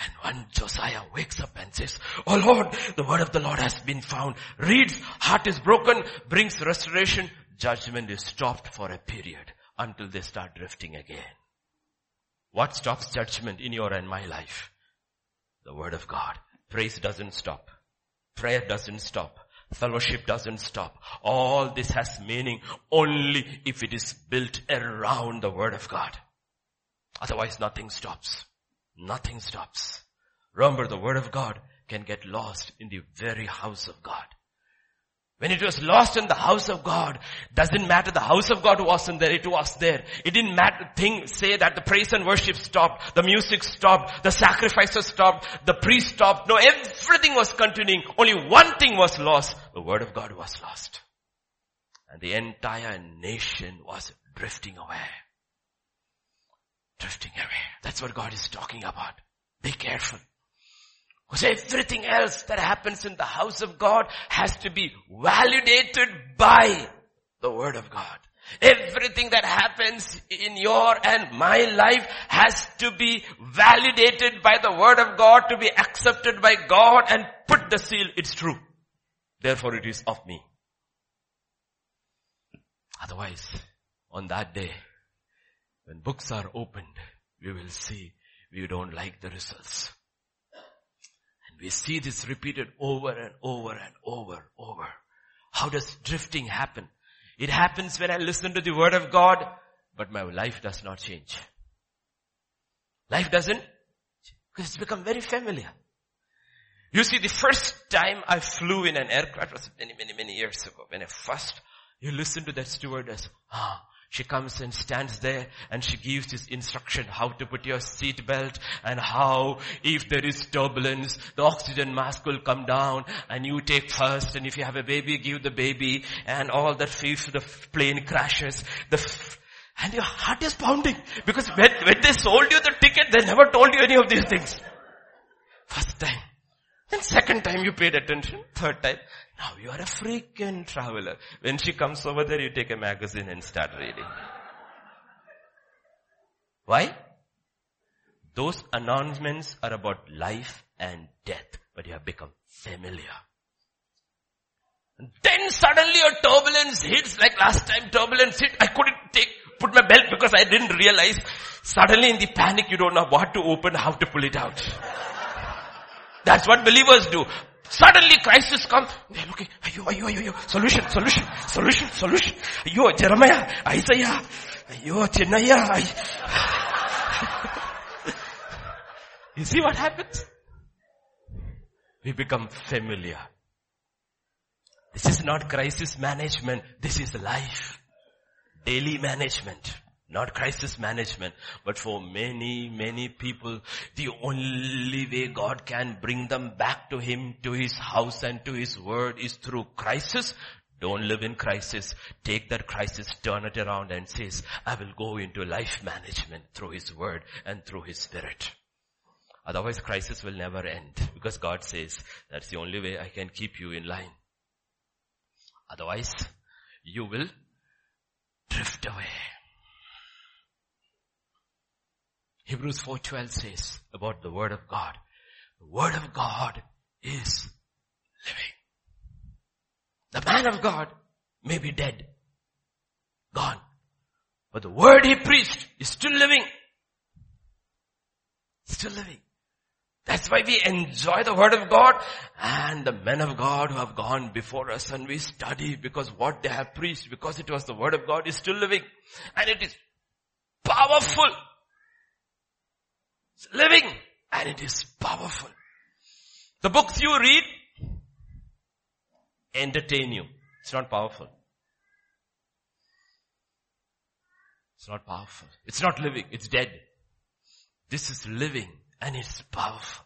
And when Josiah wakes up and says, Oh Lord, the word of the Lord has been found, reads, heart is broken, brings restoration, judgment is stopped for a period until they start drifting again. What stops judgment in your and my life? The word of God. Praise doesn't stop. Prayer doesn't stop. Fellowship doesn't stop. All this has meaning only if it is built around the Word of God. Otherwise nothing stops. Nothing stops. Remember the Word of God can get lost in the very house of God. When it was lost in the house of God, doesn't matter the house of God wasn't there, it was there. It didn't matter, thing, say that the praise and worship stopped, the music stopped, the sacrifices stopped, the priest stopped. No, everything was continuing. Only one thing was lost. The word of God was lost. And the entire nation was drifting away. Drifting away. That's what God is talking about. Be careful. Because everything else that happens in the house of God has to be validated by the word of God. Everything that happens in your and my life has to be validated by the word of God to be accepted by God and put the seal, it's true. Therefore it is of me. Otherwise, on that day, when books are opened, we will see we don't like the results. We see this repeated over and over and over, over. How does drifting happen? It happens when I listen to the word of God, but my life does not change. Life doesn't, because it's become very familiar. You see, the first time I flew in an aircraft was many, many, many years ago. When I first, you listen to that stewardess, ah, she comes and stands there and she gives this instruction how to put your seat belt and how if there is turbulence, the oxygen mask will come down and you take first and if you have a baby, give the baby and all that if the plane crashes, the f- and your heart is pounding because when, when they sold you the ticket, they never told you any of these things. First time. Then second time you paid attention. Third time. Now you are a freaking traveler. When she comes over there, you take a magazine and start reading. Why? Those announcements are about life and death, but you have become familiar. And then suddenly a turbulence hits, like last time turbulence hit, I couldn't take, put my belt because I didn't realize. Suddenly in the panic you don't know what to open, how to pull it out. That's what believers do. Suddenly crisis comes. They're looking, ayo, ayo, ayo, ayo. Solution, solution, solution, solution. Ayo, Jeremiah, Isaiah, ayo, Chennaya. you see what happens? We become familiar. This is not crisis management. This is life. Daily management. Not crisis management, but for many, many people, the only way God can bring them back to Him, to His house and to His word is through crisis. Don't live in crisis. Take that crisis, turn it around and says, I will go into life management through His word and through His spirit. Otherwise crisis will never end because God says that's the only way I can keep you in line. Otherwise you will drift away. Hebrews 4.12 says about the word of God. The word of God is living. The man of God may be dead, gone. But the word he preached is still living. Still living. That's why we enjoy the word of God and the men of God who have gone before us and we study because what they have preached, because it was the word of God is still living and it is powerful. It's living and it is powerful. The books you read entertain you. It's not powerful. It's not powerful. It's not living. It's dead. This is living and it's powerful.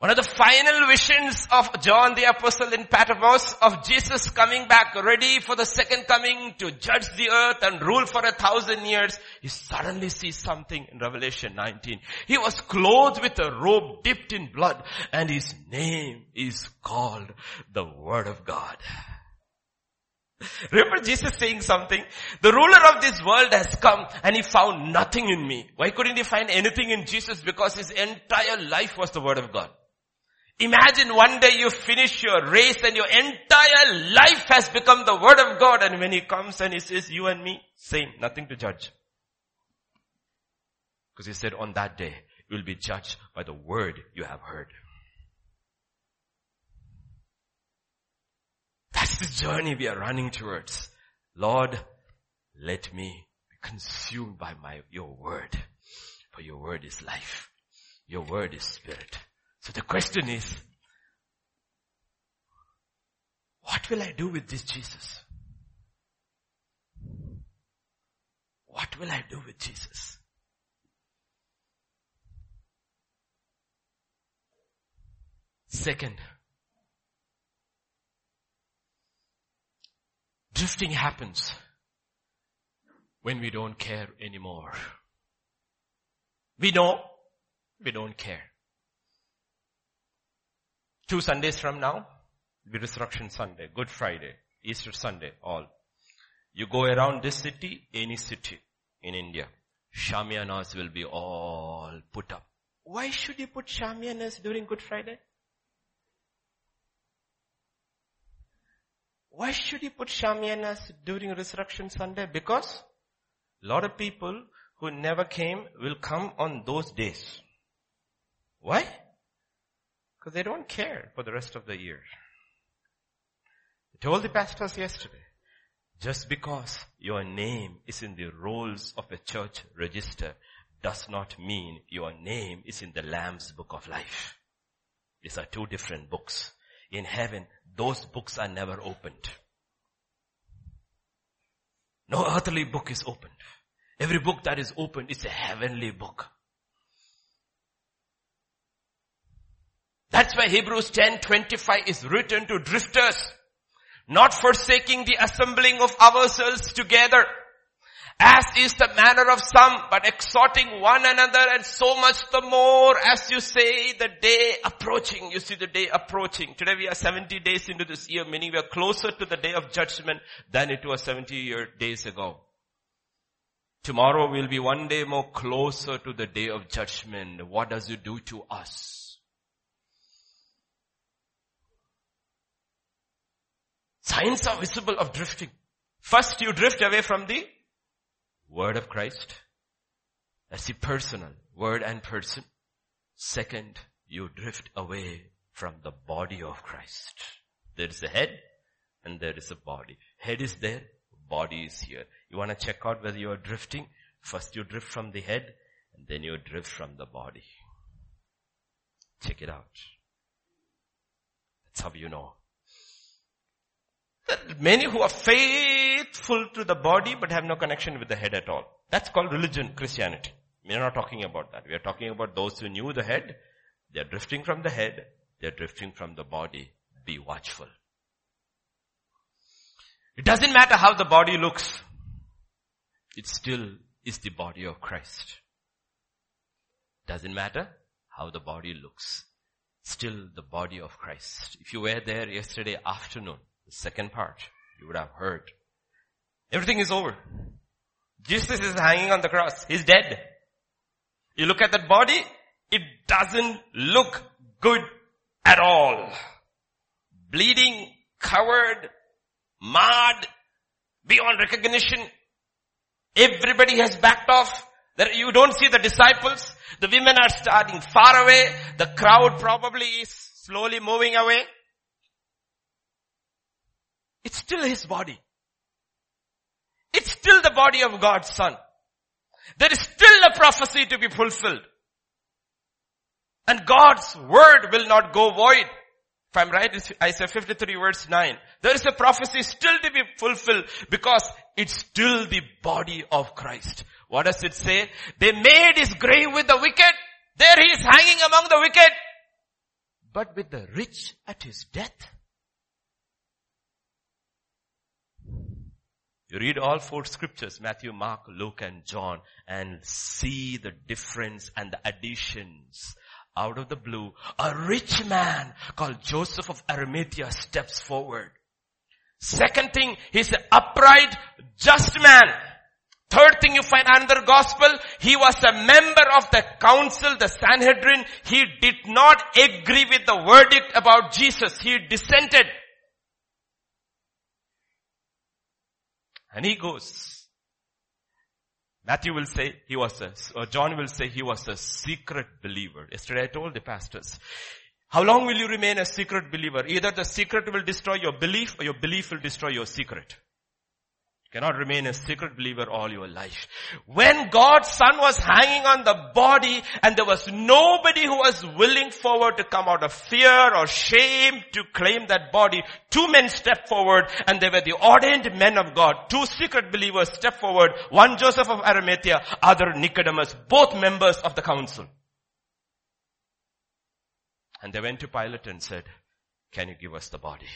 One of the final visions of John the Apostle in Patmos of Jesus coming back ready for the second coming to judge the earth and rule for a thousand years. He suddenly sees something in Revelation 19. He was clothed with a robe dipped in blood and his name is called the Word of God. Remember Jesus saying something? The ruler of this world has come and he found nothing in me. Why couldn't he find anything in Jesus? Because his entire life was the Word of God. Imagine one day you finish your race and your entire life has become the word of God and when he comes and he says, you and me, same, nothing to judge. Because he said on that day, you will be judged by the word you have heard. That's the journey we are running towards. Lord, let me be consumed by my, your word. For your word is life. Your word is spirit. So the question is, what will I do with this Jesus? What will I do with Jesus? Second, drifting happens when we don't care anymore. We know, we don't care. Two Sundays from now, the Resurrection Sunday, Good Friday, Easter Sunday, all. You go around this city, any city in India, shamianas will be all put up. Why should you put shamianas during Good Friday? Why should you put shamianas during Resurrection Sunday? Because a lot of people who never came will come on those days. Why? Because they don't care for the rest of the year. I told the pastors yesterday, just because your name is in the rolls of a church register does not mean your name is in the Lamb's book of life. These are two different books. In heaven, those books are never opened. No earthly book is opened. Every book that is opened is a heavenly book. That's why Hebrews 10:25 is written to drifters, not forsaking the assembling of ourselves together, as is the manner of some, but exhorting one another and so much the more as you say the day approaching. You see the day approaching. Today we are 70 days into this year, meaning we are closer to the day of judgment than it was 70 year, days ago. Tomorrow we will be one day more closer to the day of judgment. What does it do to us? Signs are visible of drifting. First you drift away from the word of Christ. That's the personal, word and person. Second, you drift away from the body of Christ. There is a head and there is a body. Head is there, body is here. You want to check out whether you are drifting? First you drift from the head and then you drift from the body. Check it out. That's how you know. Many who are faithful to the body but have no connection with the head at all. That's called religion, Christianity. We are not talking about that. We are talking about those who knew the head. They are drifting from the head. They are drifting from the body. Be watchful. It doesn't matter how the body looks. It still is the body of Christ. Doesn't matter how the body looks. Still the body of Christ. If you were there yesterday afternoon, the second part, you would have heard. Everything is over. Jesus is hanging on the cross. He's dead. You look at that body, it doesn't look good at all. Bleeding, covered, marred, beyond recognition. Everybody has backed off. You don't see the disciples. The women are starting far away. The crowd probably is slowly moving away. It's still his body. It's still the body of God's son. There is still a prophecy to be fulfilled. And God's word will not go void. If I'm right, Isaiah 53 verse 9. There is a prophecy still to be fulfilled because it's still the body of Christ. What does it say? They made his grave with the wicked. There he is hanging among the wicked. But with the rich at his death. You read all four scriptures, Matthew, Mark, Luke and John and see the difference and the additions out of the blue, a rich man called Joseph of Arimathea steps forward. Second thing, he's an upright, just man. Third thing you find another gospel, he was a member of the council, the Sanhedrin. He did not agree with the verdict about Jesus. He dissented. And he goes Matthew will say he was a, or John will say he was a secret believer. Yesterday I told the pastors, how long will you remain a secret believer? Either the secret will destroy your belief or your belief will destroy your secret cannot remain a secret believer all your life. When God's son was hanging on the body and there was nobody who was willing forward to come out of fear or shame to claim that body, two men stepped forward and they were the ordained men of God. Two secret believers stepped forward. One Joseph of Arimathea, other Nicodemus, both members of the council. And they went to Pilate and said, can you give us the body?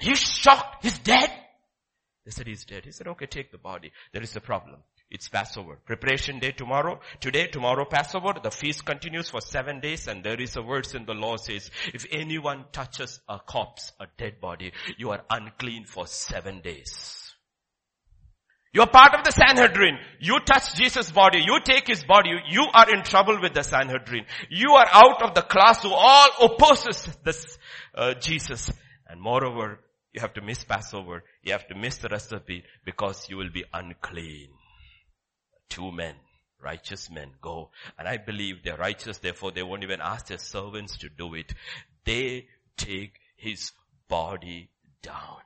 He's shocked. He's dead. They said he's dead. He said, okay, take the body. There is a problem. It's Passover. Preparation day tomorrow. Today, tomorrow Passover. The feast continues for seven days and there is a verse in the law says, if anyone touches a corpse, a dead body, you are unclean for seven days. You are part of the Sanhedrin. You touch Jesus' body. You take his body. You are in trouble with the Sanhedrin. You are out of the class who all opposes this uh, Jesus. And moreover, you have to miss Passover. You have to miss the recipe because you will be unclean. Two men, righteous men go. And I believe they're righteous, therefore they won't even ask their servants to do it. They take his body down.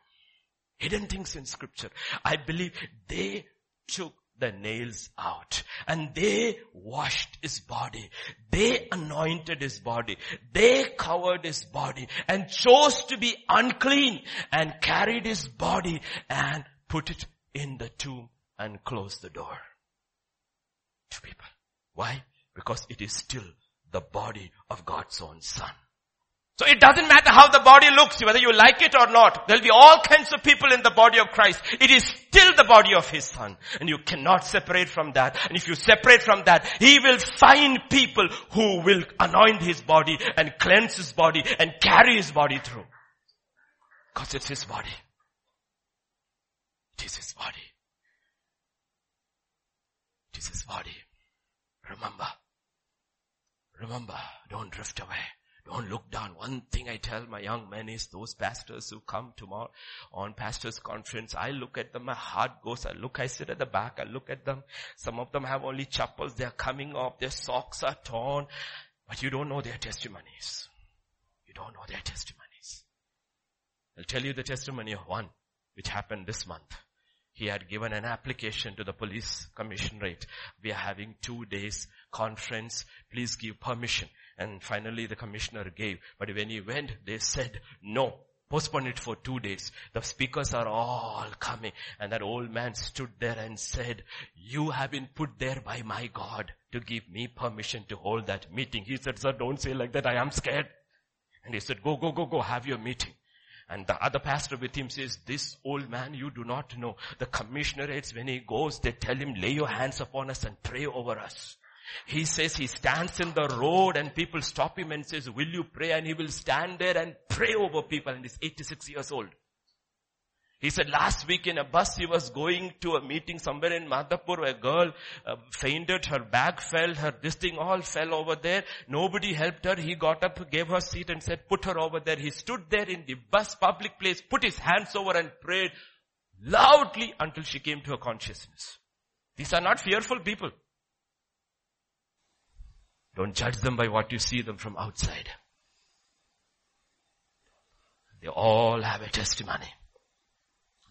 Hidden things in scripture. I believe they took the nails out and they washed his body. They anointed his body. They covered his body and chose to be unclean and carried his body and put it in the tomb and closed the door. To people. Why? Because it is still the body of God's own son. So it doesn't matter how the body looks, whether you like it or not. There'll be all kinds of people in the body of Christ. It is still the body of His Son. And you cannot separate from that. And if you separate from that, He will find people who will anoint His body and cleanse His body and carry His body through. Because it's His body. It is His body. It is His body. Remember. Remember. Don't drift away. Don't look down. One thing I tell my young men is those pastors who come tomorrow on pastors conference, I look at them, my heart goes, I look, I sit at the back, I look at them. Some of them have only chappals, they're coming off, their socks are torn, but you don't know their testimonies. You don't know their testimonies. I'll tell you the testimony of one, which happened this month. He had given an application to the police commissionerate. We are having two days conference. Please give permission. And finally the commissioner gave. But when he went, they said, no, postpone it for two days. The speakers are all coming. And that old man stood there and said, you have been put there by my God to give me permission to hold that meeting. He said, sir, don't say like that. I am scared. And he said, go, go, go, go, have your meeting. And the other pastor with him says, this old man you do not know. The commissionerates, when he goes, they tell him, lay your hands upon us and pray over us. He says he stands in the road and people stop him and says, will you pray? And he will stand there and pray over people and he's 86 years old. He said last week in a bus he was going to a meeting somewhere in Madhapur. A girl uh, fainted, her bag fell, her this thing all fell over there. Nobody helped her. He got up, gave her seat and said, put her over there. He stood there in the bus public place, put his hands over and prayed loudly until she came to her consciousness. These are not fearful people. Don't judge them by what you see them from outside. They all have a testimony.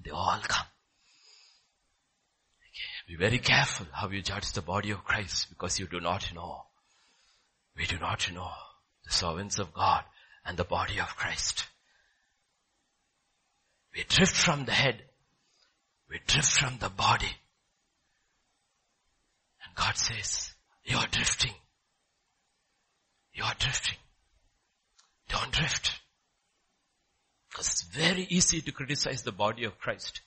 They all come. Be very careful how you judge the body of Christ because you do not know. We do not know the servants of God and the body of Christ. We drift from the head. We drift from the body. And God says, you are drifting. You are drifting. Don't drift. It's very easy to criticize the body of Christ.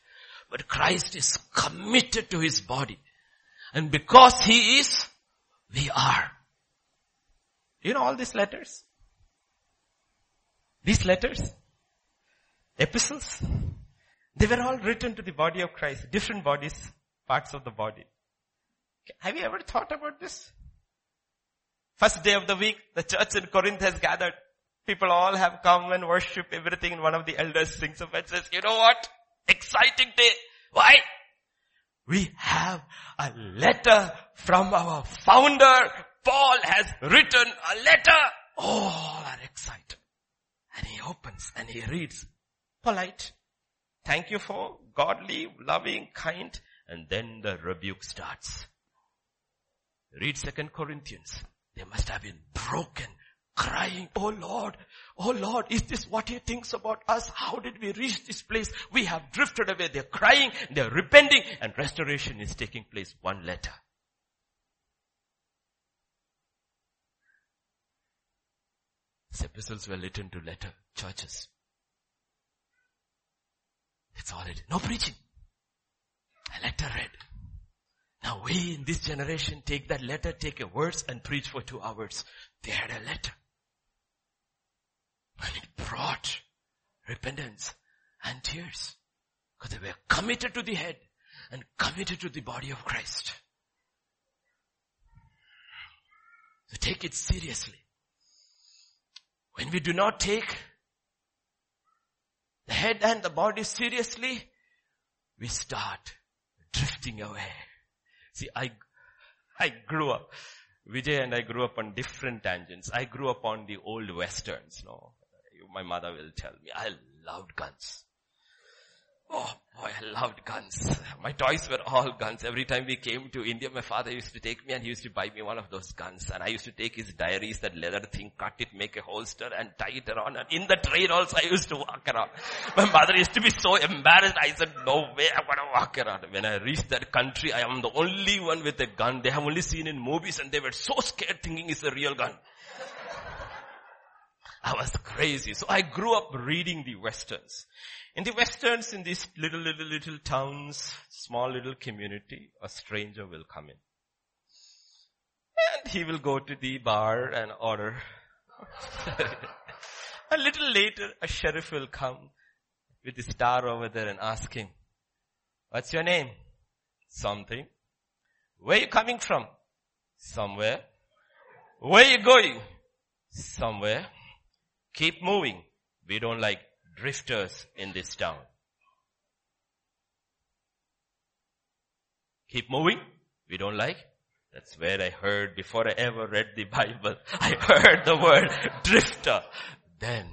But Christ is committed to his body. And because he is, we are. You know all these letters? These letters, epistles, they were all written to the body of Christ, different bodies, parts of the body. Have you ever thought about this? First day of the week, the church in Corinth has gathered. People all have come and worship everything and one of the elders sings up and says, you know what? Exciting day. Why? We have a letter from our founder. Paul has written a letter. All are excited. And he opens and he reads. Polite. Thank you for godly, loving, kind. And then the rebuke starts. Read second Corinthians. They must have been broken crying, Oh Lord, Oh Lord, is this what he thinks about us? How did we reach this place? We have drifted away. They're crying, they're repenting, and restoration is taking place. One letter. These epistles were written to letter churches. That's all. No preaching. A letter read. Now we in this generation take that letter, take a verse and preach for two hours. They had a letter. And it brought repentance and tears. Because they were committed to the head and committed to the body of Christ. So take it seriously. When we do not take the head and the body seriously, we start drifting away. See, I, I grew up, Vijay and I grew up on different tangents. I grew up on the old westerns, no? My mother will tell me, I loved guns. Oh boy, I loved guns. My toys were all guns. Every time we came to India, my father used to take me and he used to buy me one of those guns. And I used to take his diaries, that leather thing, cut it, make a holster and tie it around. And in the train also I used to walk around. My mother used to be so embarrassed. I said, no way, I'm gonna walk around. When I reached that country, I am the only one with a gun. They have only seen in movies and they were so scared thinking it's a real gun. I was crazy. So I grew up reading the westerns. In the westerns, in these little, little, little towns, small little community, a stranger will come in. And he will go to the bar and order. a little later, a sheriff will come with the star over there and ask him, what's your name? Something. Where are you coming from? Somewhere. Where are you going? Somewhere. Keep moving. We don't like drifters in this town. Keep moving. We don't like. That's where I heard before I ever read the Bible. I heard the word drifter. Then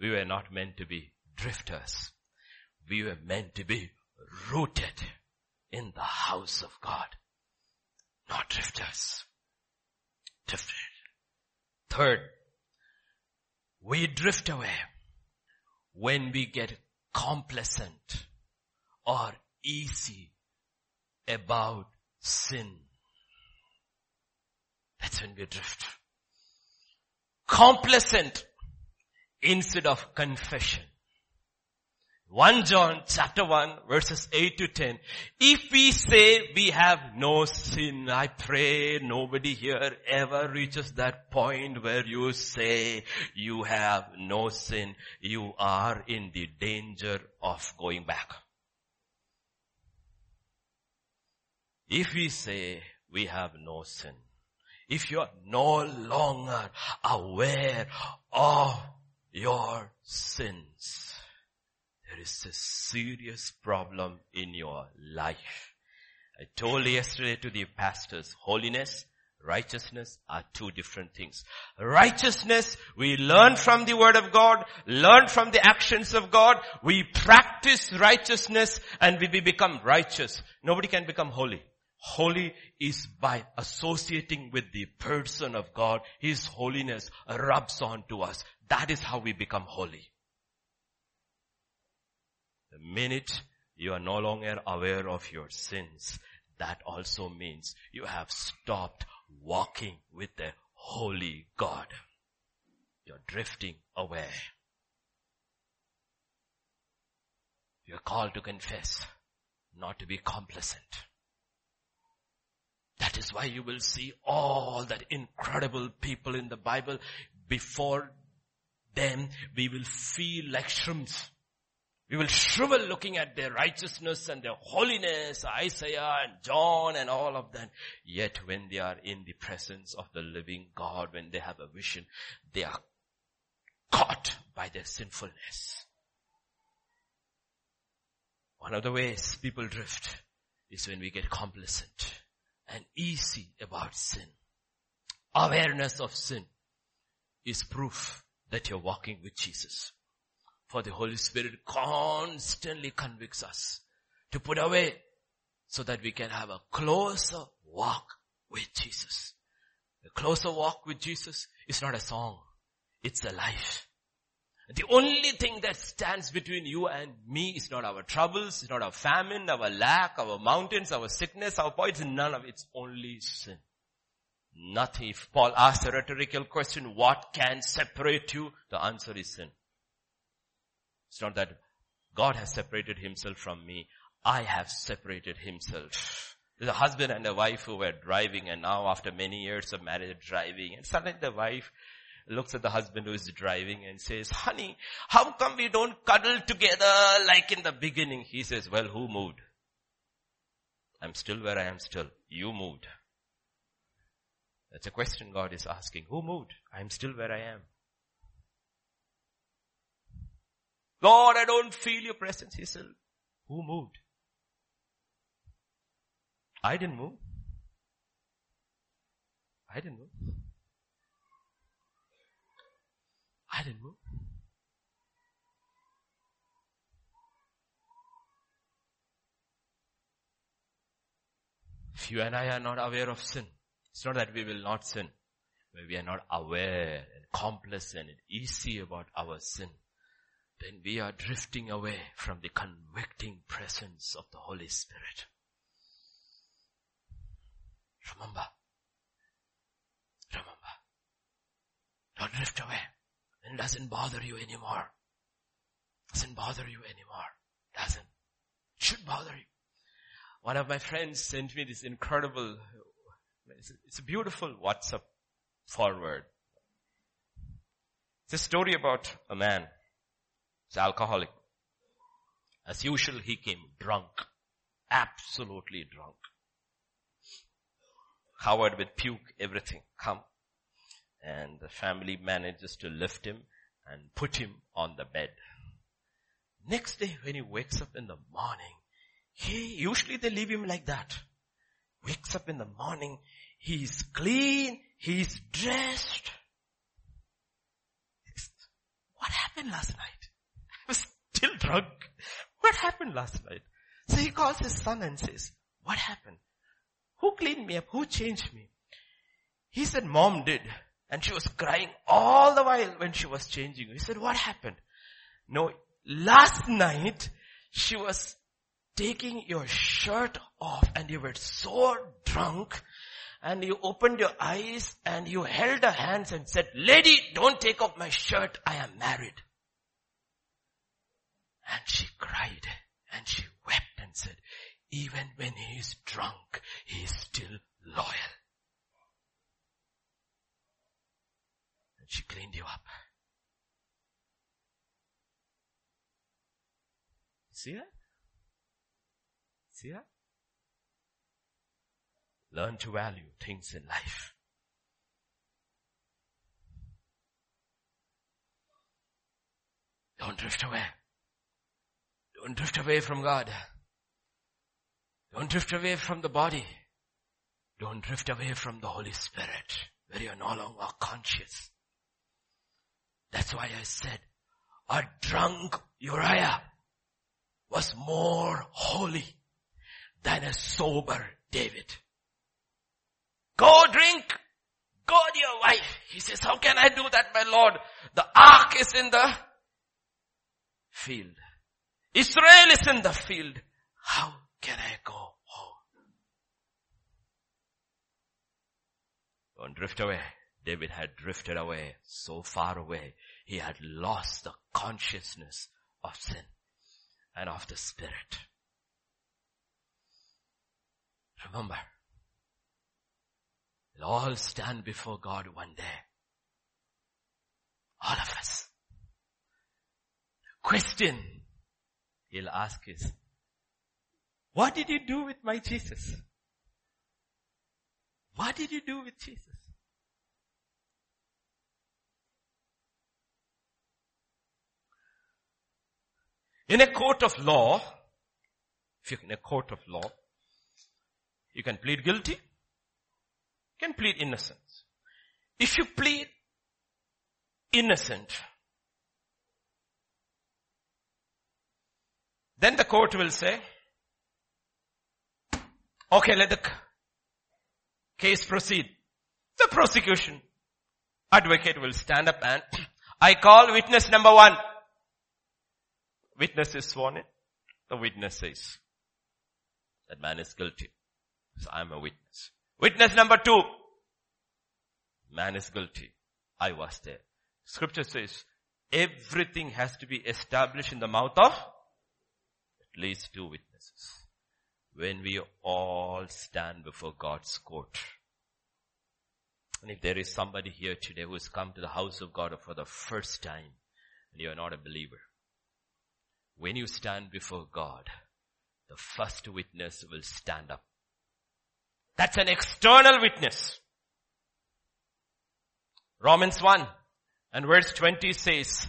we were not meant to be drifters. We were meant to be rooted in the house of God. Not drifters. Drifters. Third, we drift away when we get complacent or easy about sin. That's when we drift. Complacent instead of confession. 1 John chapter 1 verses 8 to 10. If we say we have no sin, I pray nobody here ever reaches that point where you say you have no sin. You are in the danger of going back. If we say we have no sin, if you are no longer aware of your sins, there is a serious problem in your life. I told yesterday to the pastors, holiness, righteousness are two different things. Righteousness, we learn from the word of God, learn from the actions of God, we practice righteousness and we become righteous. Nobody can become holy. Holy is by associating with the person of God. His holiness rubs on to us. That is how we become holy. The minute you are no longer aware of your sins, that also means you have stopped walking with the holy God. You're drifting away. You're called to confess, not to be complacent. That is why you will see all that incredible people in the Bible. Before them, we will feel like shrimps. We will shrivel looking at their righteousness and their holiness, Isaiah and John and all of that. Yet when they are in the presence of the living God, when they have a vision, they are caught by their sinfulness. One of the ways people drift is when we get complacent and easy about sin. Awareness of sin is proof that you're walking with Jesus. For the Holy Spirit constantly convicts us to put away so that we can have a closer walk with Jesus. A closer walk with Jesus is not a song. It's a life. The only thing that stands between you and me is not our troubles, it's not our famine, our lack, our mountains, our sickness, our points, none of it. It's only sin. Nothing. If Paul asks a rhetorical question, what can separate you? The answer is sin. It's not that God has separated himself from me. I have separated himself. There's a husband and a wife who were driving and now after many years of marriage driving and suddenly the wife looks at the husband who is driving and says, honey, how come we don't cuddle together like in the beginning? He says, well, who moved? I'm still where I am still. You moved. That's a question God is asking. Who moved? I'm still where I am. Lord, I don't feel your presence. He said, who moved? I didn't move. I didn't move. I didn't move. If you and I are not aware of sin, it's not that we will not sin, but we are not aware and complacent and easy about our sin, then we are drifting away from the convicting presence of the Holy Spirit. Remember. Remember. Don't drift away. It doesn't bother you anymore. Doesn't bother you anymore. Doesn't. It should bother you. One of my friends sent me this incredible, it's a beautiful WhatsApp forward. It's a story about a man. He's alcoholic. As usual, he came drunk. Absolutely drunk. Covered with puke, everything. Come and the family manages to lift him and put him on the bed. Next day when he wakes up in the morning, he, usually they leave him like that. Wakes up in the morning, he's clean, he's dressed. What happened last night? Still drunk. What happened last night? So he calls his son and says, what happened? Who cleaned me up? Who changed me? He said, mom did. And she was crying all the while when she was changing. He said, what happened? No, last night she was taking your shirt off and you were so drunk and you opened your eyes and you held her hands and said, lady, don't take off my shirt. I am married. And she cried and she wept and said, even when he is drunk, he is still loyal. And she cleaned you up. See that? See that? Learn to value things in life. Don't drift away. Don't drift away from God. Don't drift away from the body. Don't drift away from the Holy Spirit where you are no longer conscious. That's why I said a drunk Uriah was more holy than a sober David. Go drink. Go to your wife. He says, how can I do that, my Lord? The ark is in the field. Israel is in the field. How can I go home? Don't drift away. David had drifted away so far away. He had lost the consciousness of sin and of the spirit. Remember, we'll all stand before God one day. All of us. The question he'll ask is, what did you do with my Jesus? What did you do with Jesus? In a court of law, if you're in a court of law, you can plead guilty, you can plead innocence. If you plead innocent, then the court will say, okay, let the case proceed. The prosecution advocate will stand up and I call witness number one. Witness is sworn in. The witness says, that man is guilty. So I'm a witness. Witness number two. Man is guilty. I was there. Scripture says, everything has to be established in the mouth of least two witnesses. When we all stand before God's court. And if there is somebody here today who has come to the house of God for the first time and you are not a believer, when you stand before God, the first witness will stand up. That's an external witness. Romans 1 and verse 20 says,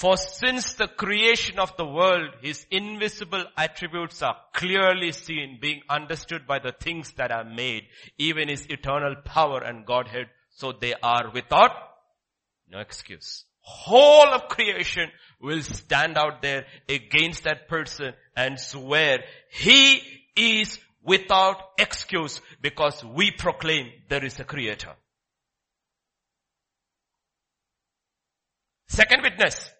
for since the creation of the world, his invisible attributes are clearly seen, being understood by the things that are made, even his eternal power and Godhead, so they are without no excuse. Whole of creation will stand out there against that person and swear he is without excuse because we proclaim there is a creator. Second witness,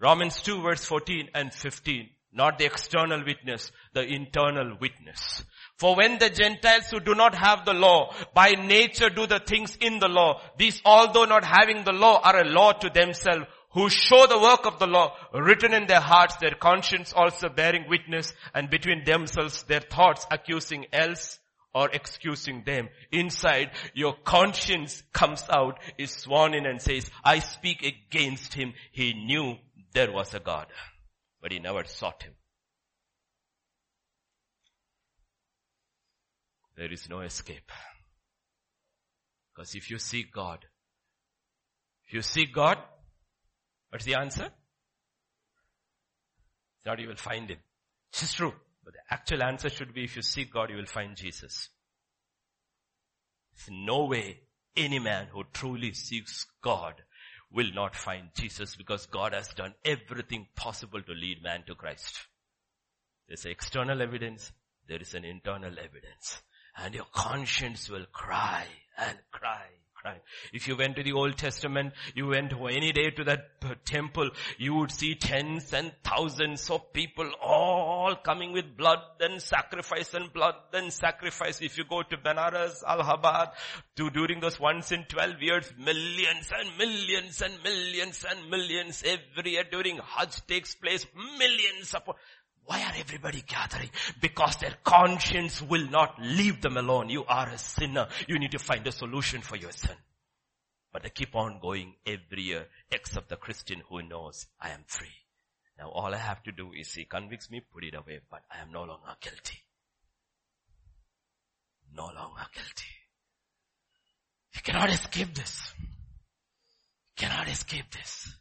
Romans 2 verse 14 and 15. Not the external witness, the internal witness. For when the Gentiles who do not have the law, by nature do the things in the law, these although not having the law are a law to themselves, who show the work of the law written in their hearts, their conscience also bearing witness, and between themselves their thoughts accusing else or excusing them. Inside, your conscience comes out, is sworn in and says, I speak against him. He knew there was a God, but he never sought him. there is no escape. Because if you seek God, if you seek God, what's the answer? It's not you will find Him. It's true. But the actual answer should be if you seek God, you will find Jesus. There's no way any man who truly seeks God will not find Jesus because God has done everything possible to lead man to Christ. There's external evidence, there is an internal evidence and your conscience will cry and cry, Right. If you went to the Old Testament, you went any day to that temple, you would see tens and thousands of people all coming with blood and sacrifice and blood and sacrifice. If you go to Benares, Allahabad, to during those once in 12 years, millions and millions and millions and millions every year during Hajj takes place, millions of why are everybody gathering? Because their conscience will not leave them alone. You are a sinner. You need to find a solution for your sin. But they keep on going every year, except the Christian who knows I am free. Now all I have to do is he convicts me, put it away, but I am no longer guilty. No longer guilty. You cannot escape this. You cannot escape this.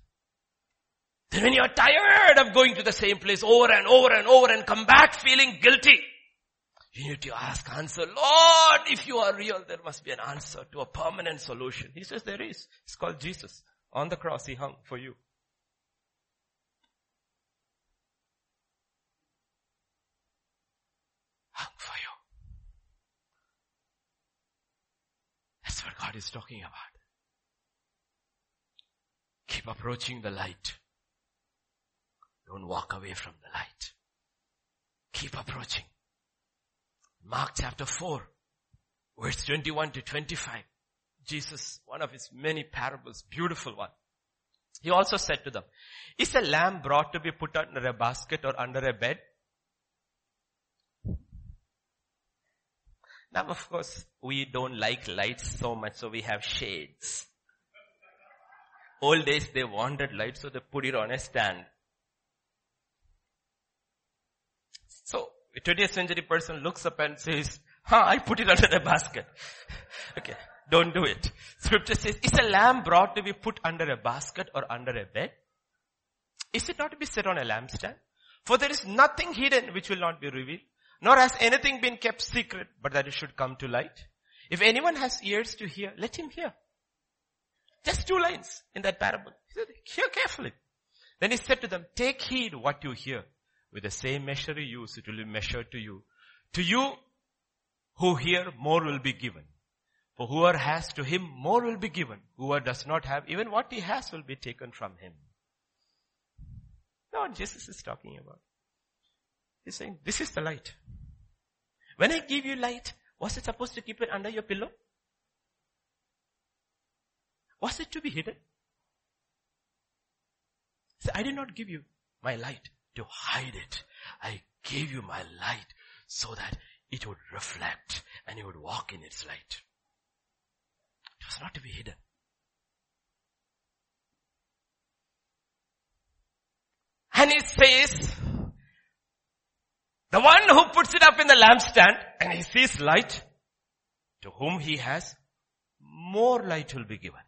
Then when you're tired of going to the same place over and over and over and come back feeling guilty, you need to ask, answer, Lord, if you are real, there must be an answer to a permanent solution. He says there is. It's called Jesus. On the cross, He hung for you. Hung for you. That's what God is talking about. Keep approaching the light. Don't walk away from the light. Keep approaching. Mark chapter 4, verse 21 to 25. Jesus, one of his many parables, beautiful one. He also said to them, is a lamb brought to be put under a basket or under a bed? Now of course, we don't like lights so much, so we have shades. Old days they wanted light, so they put it on a stand. So, a 20th century person looks up and says, huh, I put it under the basket. okay, don't do it. Scripture says, is a lamb brought to be put under a basket or under a bed? Is it not to be set on a lampstand? For there is nothing hidden which will not be revealed, nor has anything been kept secret, but that it should come to light. If anyone has ears to hear, let him hear. Just two lines in that parable. He said, hear carefully. Then he said to them, take heed what you hear. With the same measure you use, it will be measured to you. To you who hear, more will be given. For whoever has to him, more will be given. Whoever does not have, even what he has will be taken from him. Now Jesus is talking about. He's saying, this is the light. When I give you light, was it supposed to keep it under your pillow? Was it to be hidden? See, I did not give you my light to hide it. I gave you my light so that it would reflect and you would walk in its light. It was not to be hidden. And it says, the one who puts it up in the lampstand and he sees light, to whom he has, more light will be given.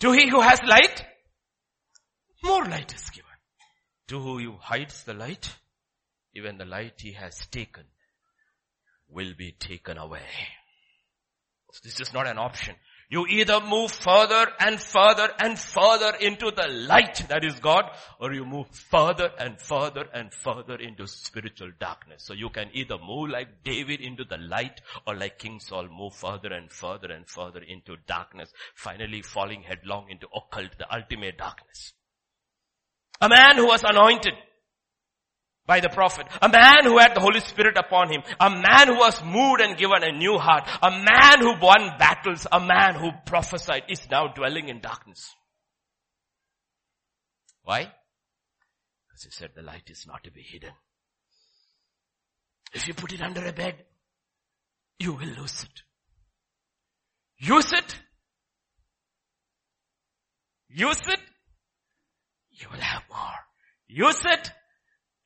To he who has light, more light is given. To who hides the light, even the light he has taken will be taken away. So this is not an option. You either move further and further and further into the light that is God, or you move further and further and further into spiritual darkness. So you can either move like David into the light, or like King Saul move further and further and further into darkness, finally falling headlong into occult, the ultimate darkness. A man who was anointed by the prophet. A man who had the Holy Spirit upon him. A man who was moved and given a new heart. A man who won battles. A man who prophesied is now dwelling in darkness. Why? Because he said the light is not to be hidden. If you put it under a bed, you will lose it. Use it. Use it you will have more. Use it,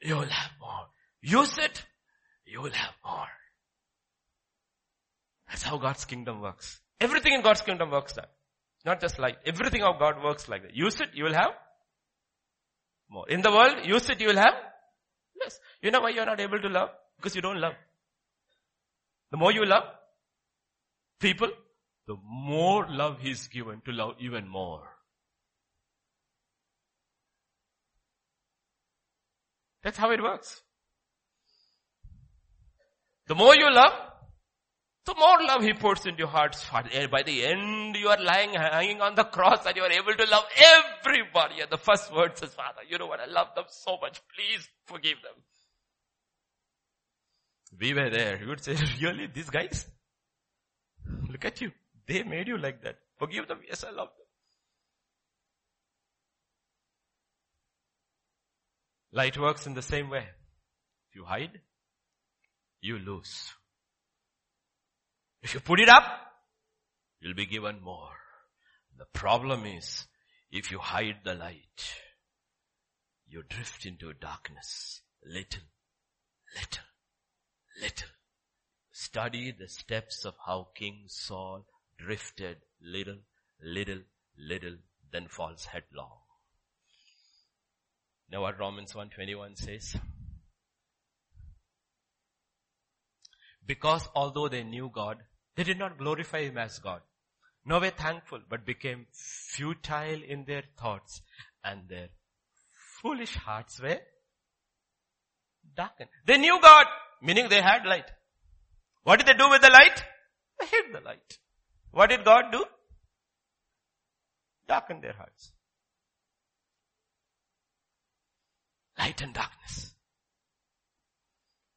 you will have more. Use it, you will have more. That's how God's kingdom works. Everything in God's kingdom works that. Not just like, everything of God works like that. Use it, you will have more. In the world, use it, you will have less. You know why you're not able to love? Because you don't love. The more you love people, the more love He's given to love even more. That's how it works. The more you love, the more love he pours into your hearts. By the end, you are lying, hanging on the cross and you are able to love everybody. And the first word says, Father, you know what? I love them so much. Please forgive them. We were there. You would say, really, these guys? Look at you. They made you like that. Forgive them. Yes, I love them. Light works in the same way. If you hide, you lose. If you put it up, you'll be given more. The problem is, if you hide the light, you drift into darkness. Little, little, little. Study the steps of how King Saul drifted little, little, little, then falls headlong. Know what Romans 121 says? Because although they knew God, they did not glorify Him as God. No way thankful, but became futile in their thoughts and their foolish hearts were darkened. They knew God, meaning they had light. What did they do with the light? They hid the light. What did God do? Darken their hearts. Light and darkness.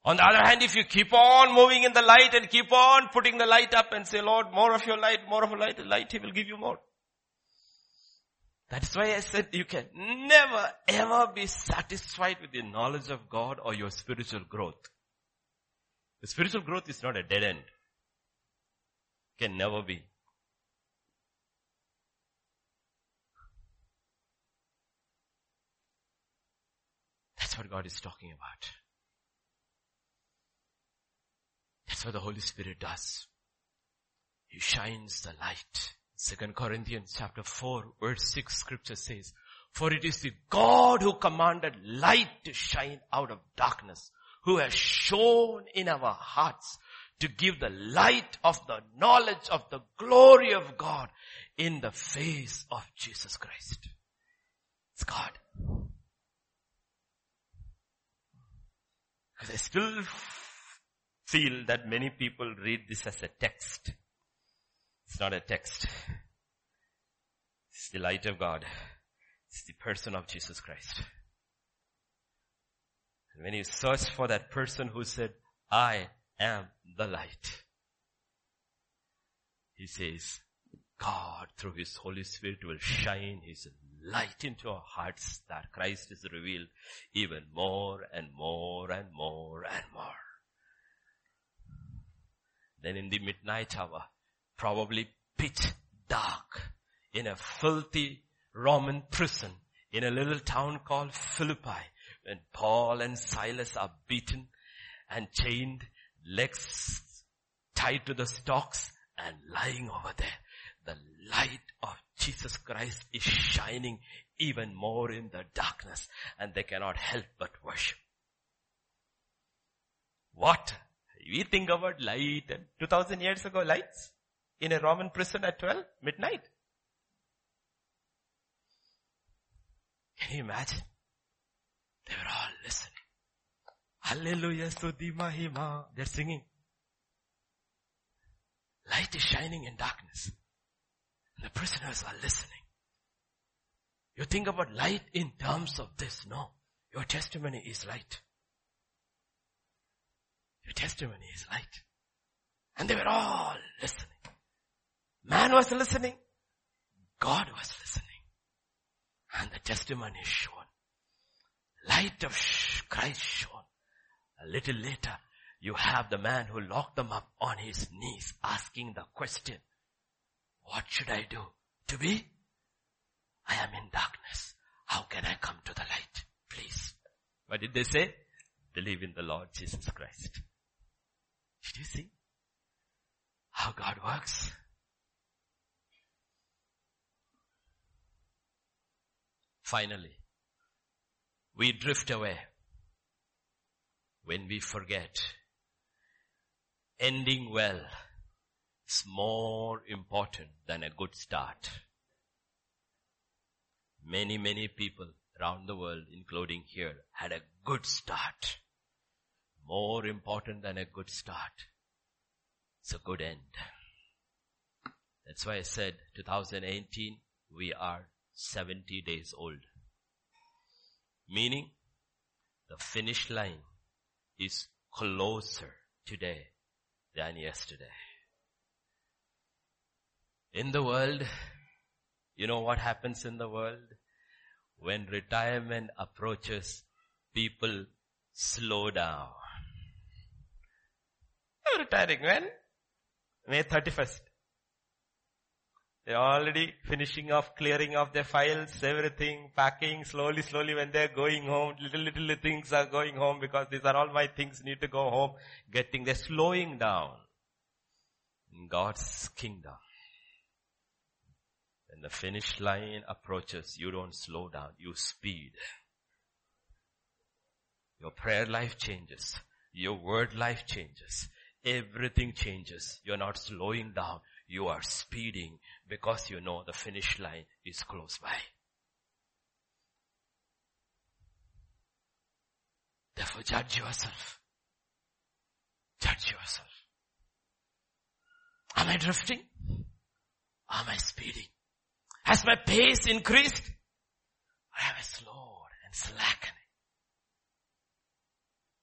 On the other hand, if you keep on moving in the light and keep on putting the light up and say, Lord, more of your light, more of your light, light, He will give you more. That's why I said you can never ever be satisfied with the knowledge of God or your spiritual growth. The spiritual growth is not a dead end. Can never be. That's what God is talking about. That's what the Holy Spirit does. He shines the light. Second Corinthians chapter 4 verse 6 scripture says, for it is the God who commanded light to shine out of darkness, who has shown in our hearts to give the light of the knowledge of the glory of God in the face of Jesus Christ. It's God. I still feel that many people read this as a text. It's not a text. It's the light of God. It's the person of Jesus Christ. And when you search for that person who said, I am the light, he says, God through His Holy Spirit will shine His light into our hearts that Christ is revealed even more and more and more and more. Then in the midnight hour, probably pitch dark in a filthy Roman prison in a little town called Philippi when Paul and Silas are beaten and chained, legs tied to the stocks and lying over there. The light of Jesus Christ is shining even more in the darkness and they cannot help but worship. What? We think about light and 2000 years ago lights in a Roman prison at 12 midnight. Can you imagine? They were all listening. Hallelujah, Sudhi Mahima. They're singing. Light is shining in darkness. The prisoners are listening. You think about light in terms of this. No. Your testimony is light. Your testimony is light. And they were all listening. Man was listening. God was listening. And the testimony is shown. Light of Christ shown. A little later, you have the man who locked them up on his knees asking the question, what should I do to be? I am in darkness. How can I come to the light? Please. What did they say? Believe in the Lord Jesus Christ. Did you see how God works? Finally, we drift away when we forget ending well is more important than a good start. Many, many people around the world, including here, had a good start. More important than a good start It's a good end. That's why I said 2018, we are 70 days old. Meaning, the finish line is closer today than yesterday. In the world, you know what happens in the world? When retirement approaches, people slow down. Retiring when? May 31st. They're already finishing off, clearing off their files, everything, packing slowly, slowly when they're going home. Little, little things are going home because these are all my things need to go home. Getting, they're slowing down. God's kingdom. When the finish line approaches, you don't slow down, you speed. Your prayer life changes. Your word life changes. Everything changes. You're not slowing down. You are speeding because you know the finish line is close by. Therefore judge yourself. Judge yourself. Am I drifting? Am I speeding? Has my pace increased? Or have I slowed and slackened?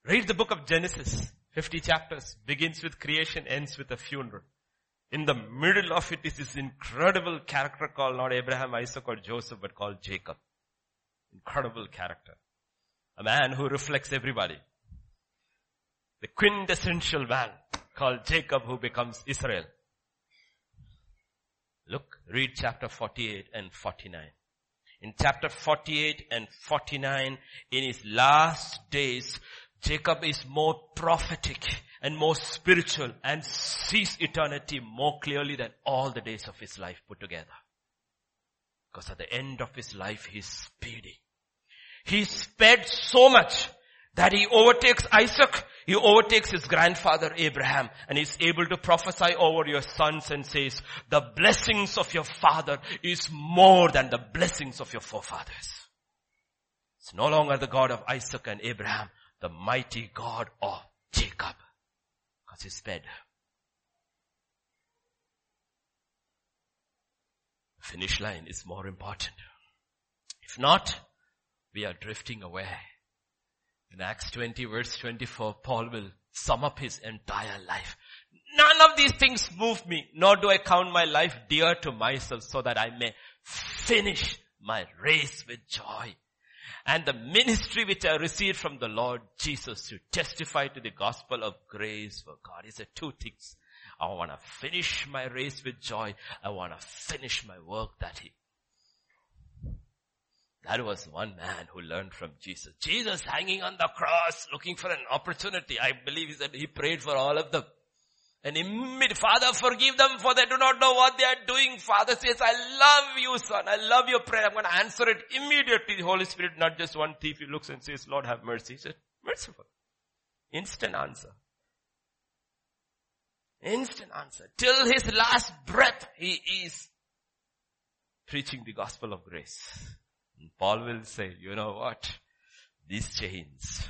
Read the book of Genesis. 50 chapters. Begins with creation, ends with a funeral. In the middle of it is this incredible character called not Abraham, Isaac or Joseph, but called Jacob. Incredible character. A man who reflects everybody. The quintessential man called Jacob who becomes Israel. Look, read chapter 48 and 49. In chapter 48 and 49, in his last days, Jacob is more prophetic and more spiritual and sees eternity more clearly than all the days of his life put together. Because at the end of his life, he's speedy. He sped so much that he overtakes Isaac, he overtakes his grandfather Abraham and is able to prophesy over your sons and says, the blessings of your father is more than the blessings of your forefathers. It's no longer the God of Isaac and Abraham, the mighty God of Jacob. Because he's sped. Finish line is more important. If not, we are drifting away. In Acts 20 verse 24, Paul will sum up his entire life. None of these things move me, nor do I count my life dear to myself so that I may finish my race with joy and the ministry which I received from the Lord Jesus to testify to the gospel of grace for God. He said two things. I want to finish my race with joy. I want to finish my work that he that was one man who learned from Jesus. Jesus hanging on the cross looking for an opportunity. I believe he said he prayed for all of them. And immediate, Father forgive them for they do not know what they are doing. Father says, I love you son. I love your prayer. I'm going to answer it immediately. The Holy Spirit, not just one thief, he looks and says, Lord have mercy. He said, merciful. Instant answer. Instant answer. Till his last breath, he is preaching the gospel of grace. Paul will say, you know what? These chains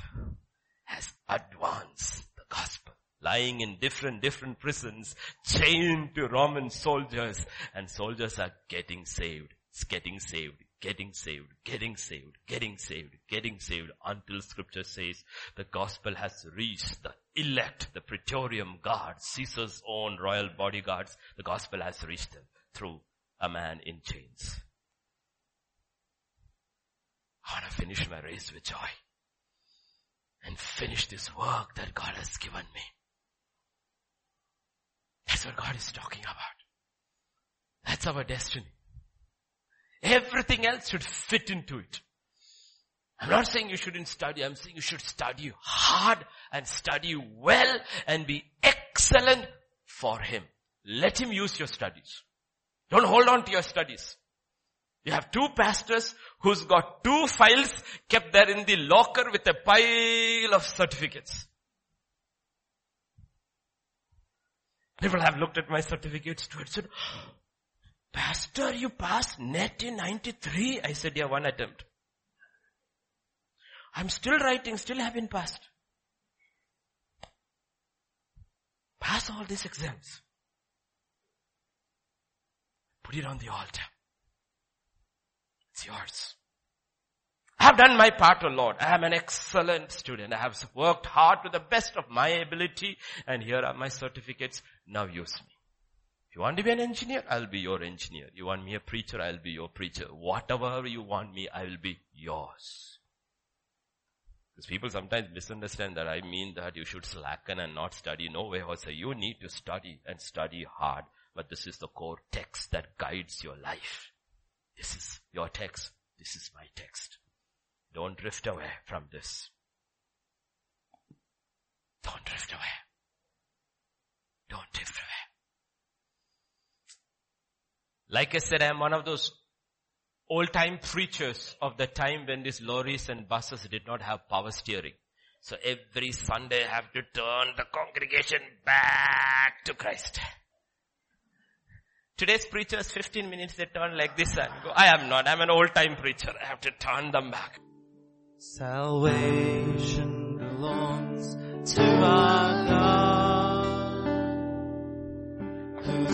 has advanced the gospel lying in different, different prisons, chained to Roman soldiers, and soldiers are getting saved, it's getting saved, getting saved, getting saved, getting saved, getting saved, until scripture says the gospel has reached the elect, the praetorium guards, Caesar's own royal bodyguards, the gospel has reached them through a man in chains. I want to finish my race with joy and finish this work that God has given me. That's what God is talking about. That's our destiny. Everything else should fit into it. I'm not saying you shouldn't study. I'm saying you should study hard and study well and be excellent for Him. Let Him use your studies. Don't hold on to your studies. You have two pastors who's got two files kept there in the locker with a pile of certificates. People have looked at my certificates too and said, Pastor, you passed NET in 93. I said, yeah, one attempt. I'm still writing, still haven't passed. Pass all these exams. Put it on the altar. It's yours. I have done my part, O oh Lord. I am an excellent student. I have worked hard to the best of my ability and here are my certificates. Now use me. If you want to be an engineer, I'll be your engineer. You want me a preacher, I'll be your preacher. Whatever you want me, I will be yours. Because people sometimes misunderstand that I mean that you should slacken and not study. No way, say you need to study and study hard. But this is the core text that guides your life. This is your text. This is my text. Don't drift away from this. Don't drift away. Don't drift away. Like I said, I am one of those old time preachers of the time when these lorries and buses did not have power steering. So every Sunday I have to turn the congregation back to Christ. Today's preachers, 15 minutes they turn like this and go, I am not, I'm an old time preacher. I have to turn them back. Salvation belongs to our God, who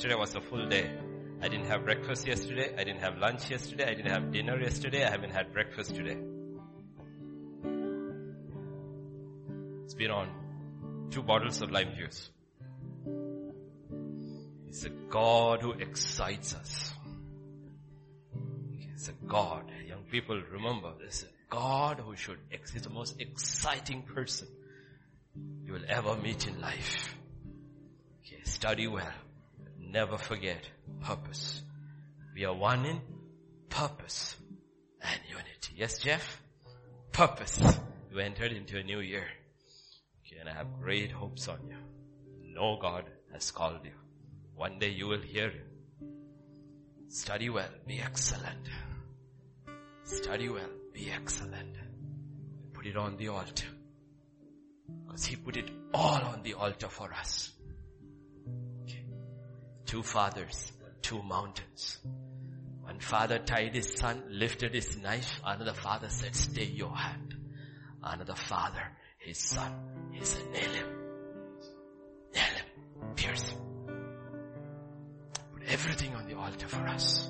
yesterday was a full day. I didn't have breakfast yesterday. I didn't have lunch yesterday. I didn't have dinner yesterday. I haven't had breakfast today. It's been on two bottles of lime juice. It's a God who excites us. It's a God. Young people remember this. God who should, he's the most exciting person you will ever meet in life. Okay, study well. Never forget purpose. We are one in purpose and unity. Yes, Jeff? Purpose. You entered into a new year. Okay, and I have great hopes on you. Know God has called you. One day you will hear Him. Study well, be excellent. Study well, be excellent. Put it on the altar. Because He put it all on the altar for us. Two fathers, two mountains. One father tied his son, lifted his knife. Another father said, stay your hand. Another father, his son, he said, nail him. Nail him. Pierce him. Put everything on the altar for us.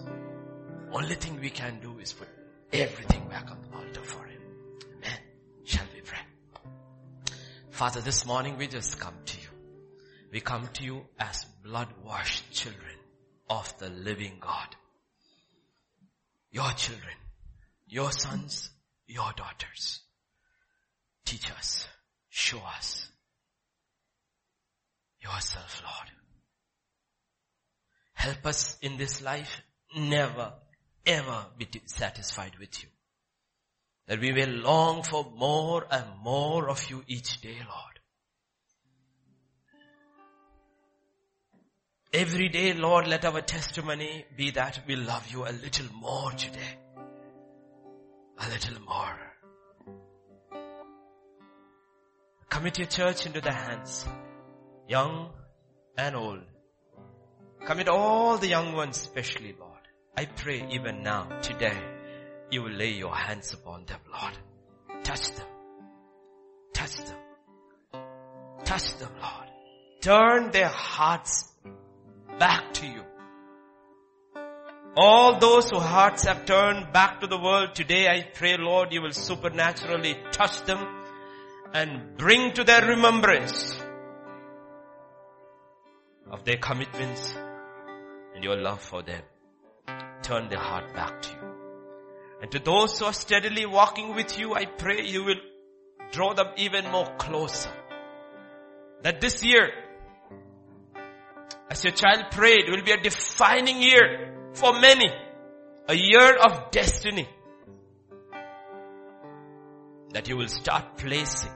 Only thing we can do is put everything back on the altar for him. Amen. Shall we pray? Father, this morning we just come to you. We come to you as blood washed children of the living God. Your children, your sons, your daughters. Teach us, show us yourself, Lord. Help us in this life never, ever be satisfied with you. That we will long for more and more of you each day, Lord. Every day, Lord, let our testimony be that we love you a little more today. A little more. Commit your church into the hands, young and old. Commit all the young ones especially, Lord. I pray even now, today, you will lay your hands upon them, Lord. Touch them. Touch them. Touch them, Lord. Turn their hearts back to you. All those whose hearts have turned back to the world today, I pray Lord, you will supernaturally touch them and bring to their remembrance of their commitments and your love for them. Turn their heart back to you. And to those who are steadily walking with you, I pray you will draw them even more closer. That this year, as your child prayed, will be a defining year for many. A year of destiny. That you will start placing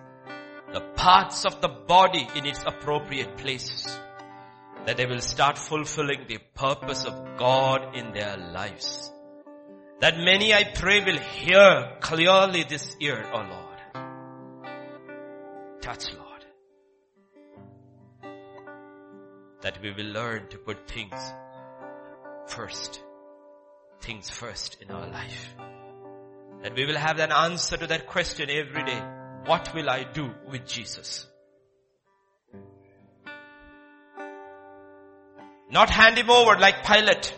the parts of the body in its appropriate places. That they will start fulfilling the purpose of God in their lives. That many I pray will hear clearly this year, O oh Lord. Touch Lord. That we will learn to put things first. Things first in our life. That we will have an answer to that question every day. What will I do with Jesus? Not hand him over like Pilate.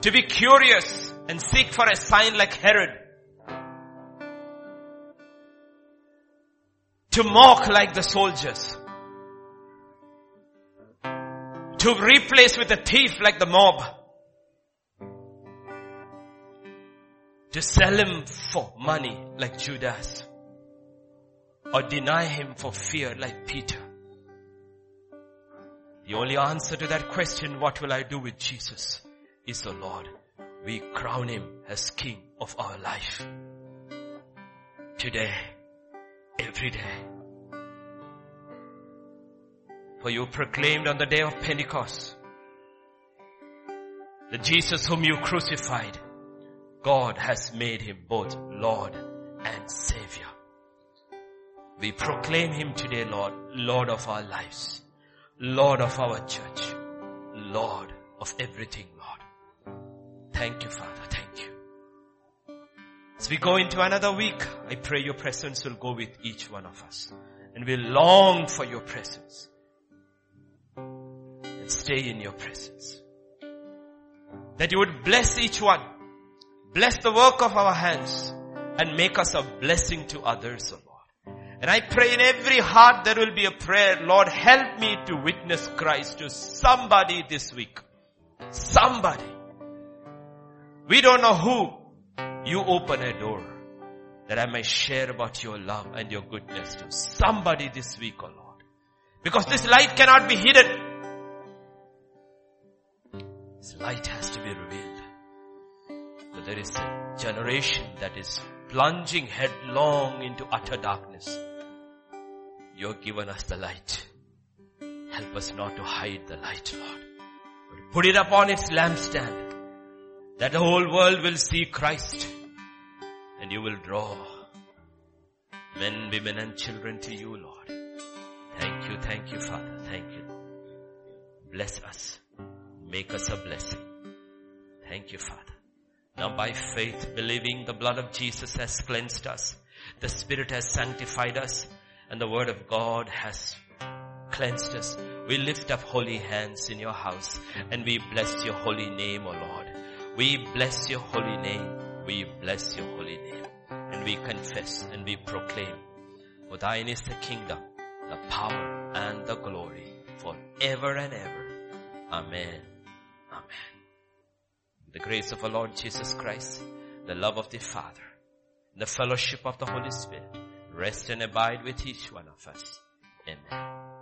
To be curious and seek for a sign like Herod. To mock like the soldiers. To replace with a thief like the mob. To sell him for money like Judas. Or deny him for fear like Peter. The only answer to that question, what will I do with Jesus, is the Lord. We crown him as King of our life. Today, every day, for you proclaimed on the day of Pentecost the Jesus whom you crucified, God has made him both Lord and Savior. We proclaim him today, Lord, Lord of our lives, Lord of our church, Lord of everything, Lord. Thank you, Father. Thank you. As we go into another week, I pray your presence will go with each one of us. And we long for your presence stay in your presence. That you would bless each one. Bless the work of our hands and make us a blessing to others, O Lord. And I pray in every heart there will be a prayer, Lord, help me to witness Christ to somebody this week. Somebody. We don't know who. You open a door that I may share about your love and your goodness to somebody this week, O Lord. Because this light cannot be hidden. His light has to be revealed. But there is a generation that is plunging headlong into utter darkness. You have given us the light. Help us not to hide the light, Lord. But put it upon its lampstand that the whole world will see Christ and you will draw men, women and children to you, Lord. Thank you, thank you, Father. Thank you. Bless us. Make us a blessing. Thank you, Father. Now by faith, believing the blood of Jesus has cleansed us, the Spirit has sanctified us, and the Word of God has cleansed us. We lift up holy hands in your house and we bless your holy name, O Lord. We bless your holy name. We bless your holy name. And we confess and we proclaim, for thine is the kingdom, the power and the glory forever and ever. Amen. The grace of our Lord Jesus Christ, the love of the Father, the fellowship of the Holy Spirit, rest and abide with each one of us. Amen.